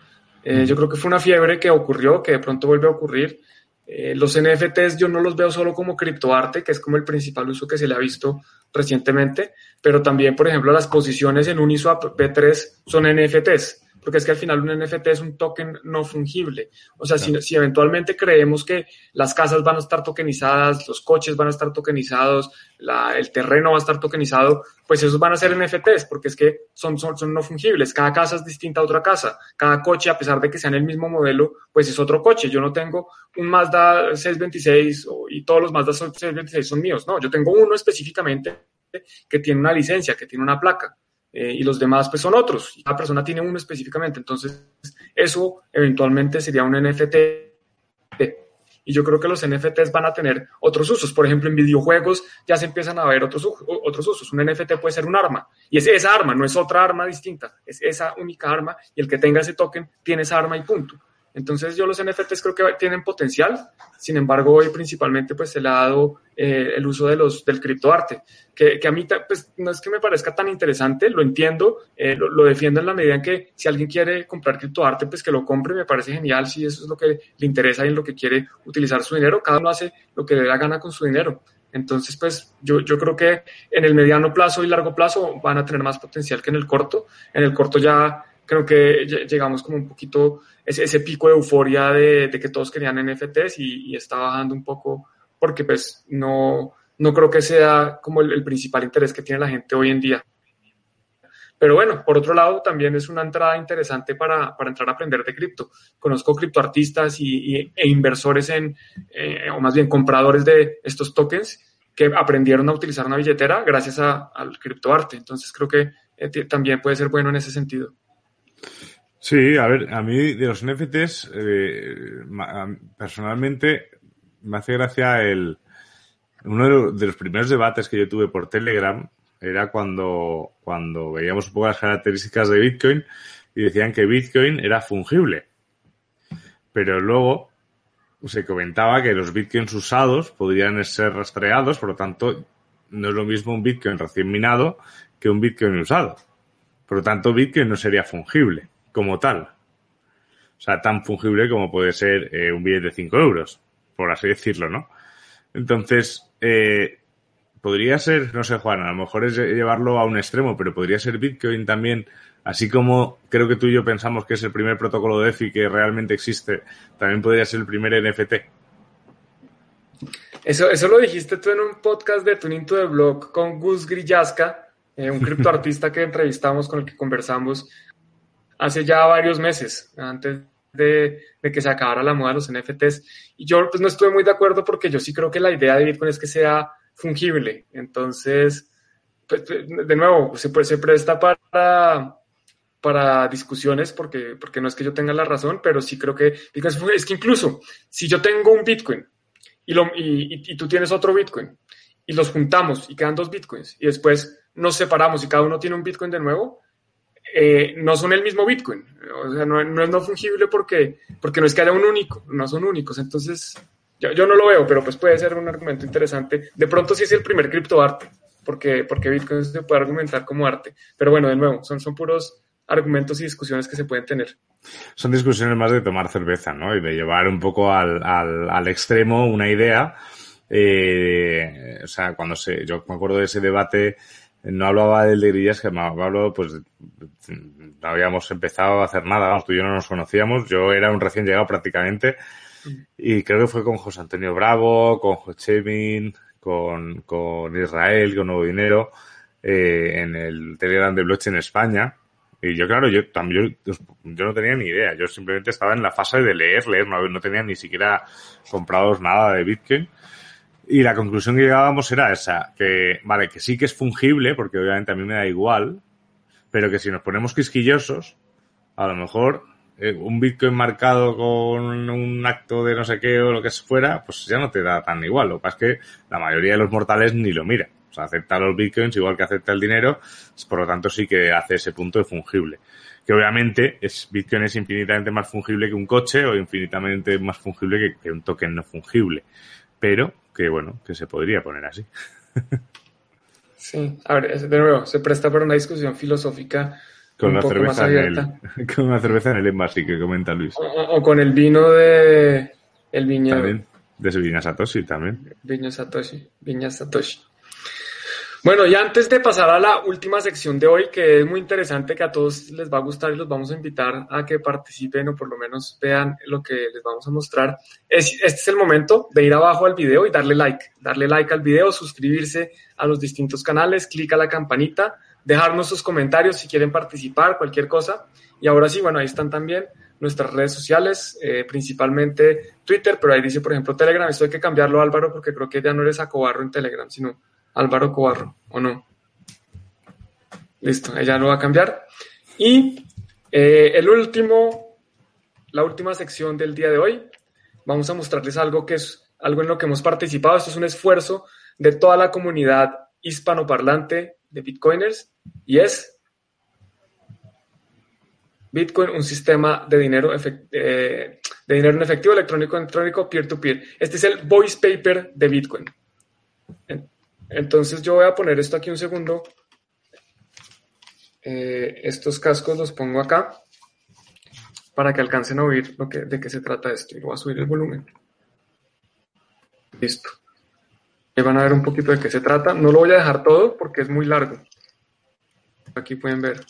Eh, mm. Yo creo que fue una fiebre que ocurrió, que de pronto vuelve a ocurrir. Eh, los NFTs yo no los veo solo como criptoarte, que es como el principal uso que se le ha visto recientemente, pero también, por ejemplo, las posiciones en Uniswap B3 son NFTs, porque es que al final un NFT es un token no fungible. O sea, claro. si, si, eventualmente creemos que las casas van a estar tokenizadas, los coches van a estar tokenizados, la, el terreno va a estar tokenizado, pues esos van a ser NFTs, porque es que son, son, son no fungibles. Cada casa es distinta a otra casa. Cada coche, a pesar de que sean el mismo modelo, pues es otro coche. Yo no tengo un Mazda 626 y todos los Mazda 626 son míos. No, yo tengo uno específicamente que tiene una licencia, que tiene una placa eh, y los demás pues son otros. Cada persona tiene uno específicamente, entonces eso eventualmente sería un NFT. Y yo creo que los NFTs van a tener otros usos. Por ejemplo, en videojuegos ya se empiezan a ver otros, otros usos. Un NFT puede ser un arma. Y es esa arma, no es otra arma distinta. Es esa única arma y el que tenga ese token tiene esa arma y punto. Entonces yo los NFTs creo que tienen potencial, sin embargo hoy principalmente pues se le ha dado eh, el uso de los, del criptoarte, que, que a mí pues no es que me parezca tan interesante, lo entiendo, eh, lo, defiendo en la medida en que si alguien quiere comprar criptoarte pues que lo compre, me parece genial si eso es lo que le interesa y en lo que quiere utilizar su dinero, cada uno hace lo que le da gana con su dinero. Entonces, pues yo, yo creo que en el mediano plazo y largo plazo van a tener más potencial que en el corto. En el corto ya creo que llegamos como un poquito ese, ese pico de euforia de, que todos querían NFTs y, y, está bajando un poco porque pues no, no creo que sea como el, principal interés que tiene la gente hoy en día. Pero bueno, por otro lado, también es una entrada interesante para, para entrar a aprender de cripto. Conozco criptoartistas y, e inversores en, eh, o más bien compradores de estos tokens que aprendieron a utilizar una billetera gracias a, al criptoarte. Entonces creo que eh, también puede ser bueno en ese sentido. Sí, a ver, a mí de los NFTs, eh, personalmente me hace gracia el. Uno de los primeros debates que yo tuve por Telegram era cuando, cuando veíamos un poco las características de Bitcoin y decían que Bitcoin era fungible. Pero luego se comentaba que los Bitcoins usados podrían ser rastreados, por lo tanto, no es lo mismo un Bitcoin recién minado que un Bitcoin usado. Por lo tanto, Bitcoin no sería fungible como tal. O sea, tan fungible como puede ser eh, un billete de 5 euros, por así decirlo, ¿no? Entonces, eh, podría ser, no sé, Juan, a lo mejor es llevarlo a un extremo, pero podría ser Bitcoin también, así como creo que tú y yo pensamos que es el primer protocolo de EFI que realmente existe, también podría ser el primer NFT. Eso, eso lo dijiste tú en un podcast de Tuning to the Blog con Gus Grillasca, eh, un criptoartista que entrevistamos con el que conversamos hace ya varios meses, antes de, que se acabara la moda de los NFTs. Y yo pues no estuve muy de acuerdo porque yo sí creo que la idea de Bitcoin es que sea fungible. Entonces, pues, pues de nuevo, se, se presta para, para discusiones porque, porque no es que yo tenga la razón, pero sí creo que es que incluso si yo tengo un Bitcoin y, lo, y, tú tienes otro Bitcoin y los juntamos y quedan dos Bitcoins y después nos separamos y cada uno tiene un Bitcoin de nuevo, eh, no son el mismo Bitcoin. O sea, no, no, es no fungible porque, porque no es que haya un único, no son únicos. Entonces, yo, yo, no lo veo, pero pues puede ser un argumento interesante. De pronto sí es el primer criptoarte, porque, porque Bitcoin se puede argumentar como arte. Pero bueno, de nuevo, son, son puros argumentos y discusiones que se pueden tener. Son discusiones más de tomar cerveza, ¿no? Y de llevar un poco al, al, al extremo una idea. Eh, o sea, cuando se, yo me acuerdo de ese debate, no hablaba de grillas, que me hablado, pues, no habíamos empezado a hacer nada, vamos, tú y yo no nos conocíamos, yo era un recién llegado prácticamente, y creo que fue con José Antonio Bravo, con Jochemin, con, con Israel, con Nuevo Dinero, eh, en el Telegram de Blockchain en España, y yo, claro, yo también, yo, yo, no tenía ni idea. Yo simplemente estaba en la fase de leer, leer, no, no tenía ni siquiera comprados nada de Bitcoin. Y la conclusión que llegábamos era esa, que, vale, que sí que es fungible, porque obviamente a mí me da igual, pero que si nos ponemos quisquillosos, a lo mejor eh, un Bitcoin marcado con un acto de no sé qué o lo que fuera, pues ya no te da tan igual. Lo que pasa es que la mayoría de los mortales ni lo mira. O sea, acepta los bitcoins igual que acepta el dinero, por lo tanto sí que hace ese punto de fungible. Que obviamente es, Bitcoin es infinitamente más fungible que un coche o infinitamente más fungible que, que un token no fungible. Pero que bueno, que se podría poner así. Sí, a ver, de nuevo, se presta para una discusión filosófica con un la poco más cerveza en el, *laughs* con una cerveza en el envase que comenta Luis. O, o con el vino de el viñedo. También. De Viña Satoshi también. Viña Satoshi. Viña Satoshi. Bueno, y antes de pasar a la última sección de hoy, que es muy interesante, que a todos les va a gustar y los vamos a invitar a que participen o por lo menos vean lo que les vamos a mostrar, es, este es el momento de ir abajo al video y darle like, darle like al video, suscribirse a los distintos canales, clic a la campanita, dejarnos sus comentarios si quieren participar, cualquier cosa. Y ahora sí, bueno, ahí están también nuestras redes sociales, eh, principalmente Twitter, pero ahí dice, por ejemplo, Telegram. Esto hay que cambiarlo, Álvaro, porque creo que ya no eres Acobarro en Telegram, sino Álvaro Cobarro, ¿o no? Listo, ella lo va a cambiar. Y eh, el último, la última sección del día de hoy, vamos a mostrarles algo que es algo en lo que hemos participado. Esto es un esfuerzo de toda la comunidad hispanoparlante de Bitcoiners y es Bitcoin, un sistema de dinero, eh, de dinero en efectivo electrónico, electrónico, peer-to-peer. -peer. Este es el voice paper de Bitcoin. Entonces yo voy a poner esto aquí un segundo. Eh, estos cascos los pongo acá para que alcancen a oír lo que, de qué se trata esto. Y voy a subir el volumen. Listo. Y van a ver un poquito de qué se trata. No lo voy a dejar todo porque es muy largo. Aquí pueden ver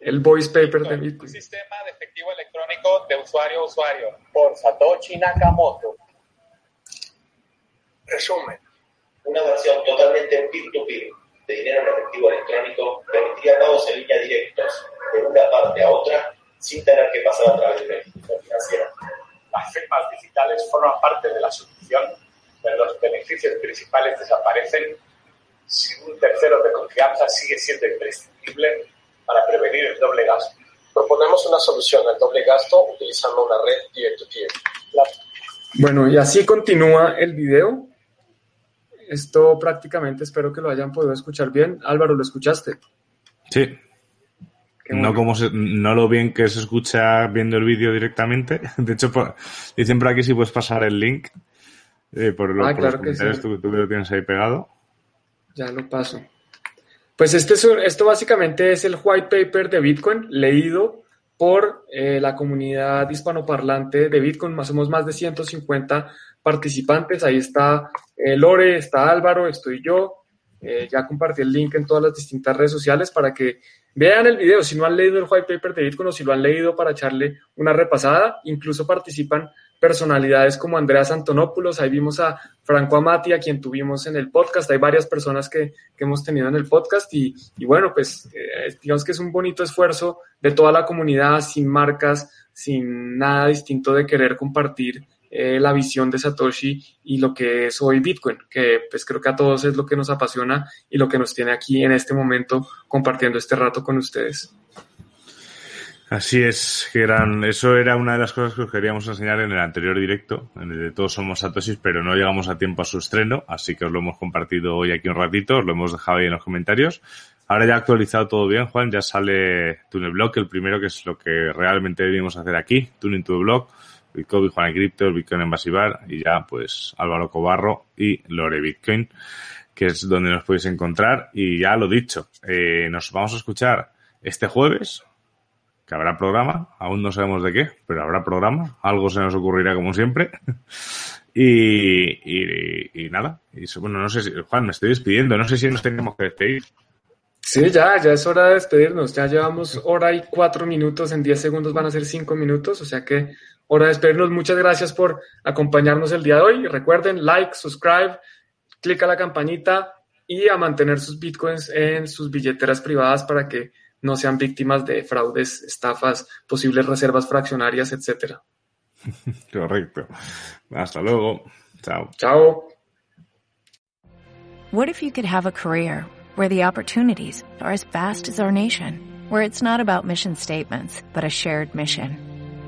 el voice paper de Bitcoin. Un sistema de efectivo electrónico de usuario a usuario por Satoshi Nakamoto. Resumen. Una versión totalmente peer-to-peer de dinero en efectivo electrónico permitiría pagos en línea directos de una parte a otra sin tener que pasar a través de una institución financiera. Las firmas digitales forman parte de la solución, pero los beneficios principales desaparecen si un tercero de confianza sigue siendo imprescindible para prevenir el doble gasto. Proponemos una solución al doble gasto utilizando una red peer-to-peer. La... Bueno, y así continúa el video. Esto prácticamente espero que lo hayan podido escuchar bien. Álvaro, ¿lo escuchaste? Sí. Qué No bueno. como se- no lo bien que se escucha viendo el vídeo directamente. *laughs* De hecho, por- dicen por aquí si puedes pasar el link. eh, por, lo- Ah, por claro los que sí. tú, tú que lo tienes ahí pegado. Ya lo paso. Pues este es esto básicamente es el white paper de Bitcoin leído por eh, la comunidad hispanoparlante de Bitcoin. Más somos más de 150 participantes. Ahí está eh, Lore, está Álvaro, estoy yo. Eh, ya compartí el link en todas las distintas redes sociales para que vean el video. Si no han leído el white paper de Bitcoin o si lo han leído para echarle una repasada, incluso participan personalidades como Andreas Antonopoulos, ahí vimos a Franco Amati, a quien tuvimos en el podcast, hay varias personas que, que hemos tenido en el podcast y, bueno, pues eh, digamos que es un bonito esfuerzo de toda la comunidad, sin marcas, sin nada distinto de querer compartir eh, la visión de Satoshi y lo que es hoy Bitcoin, que pues creo que a todos es lo que nos apasiona y lo que nos tiene aquí en este momento compartiendo este rato con ustedes. Así es, que eso era una de las cosas que os queríamos enseñar en el anterior directo, en el de Todos Somos Satoshis, pero no llegamos a tiempo a su estreno, así que os lo hemos compartido hoy aquí un ratito, os lo hemos dejado ahí en los comentarios. Ahora ya ha actualizado todo bien, Juan, ya sale TuneBlock, el primero que es lo que realmente debimos hacer aquí, Tuning to the Block, Bitcoin, Juan Cripto, Bitcoin en Basibar y ya pues Álvaro Cobarro y Lore Bitcoin, que es donde nos podéis encontrar. Y ya lo dicho, eh, nos vamos a escuchar este jueves, que habrá programa, aún no sabemos de qué, pero habrá programa, algo se nos ocurrirá como siempre. *laughs* y, y, y, nada, bueno, no sé si, Juan, me estoy despidiendo, no sé si nos tenemos que despedir. Sí, ya, ya es hora de despedirnos, ya llevamos hora y cuatro minutos, en diez segundos van a ser cinco minutos, o sea que hora de despedirnos. Muchas gracias por acompañarnos el día de hoy. Recuerden, like, subscribe, clic a la campanita y a mantener sus bitcoins en sus billeteras privadas para que no sean víctimas de fraudes, estafas, posibles reservas fraccionarias, etcétera. *laughs* Correcto. Hasta luego. Chao. Chao. What if you could have a career where the opportunities are as vast as our nation, where it's not about mission statements, but a shared mission?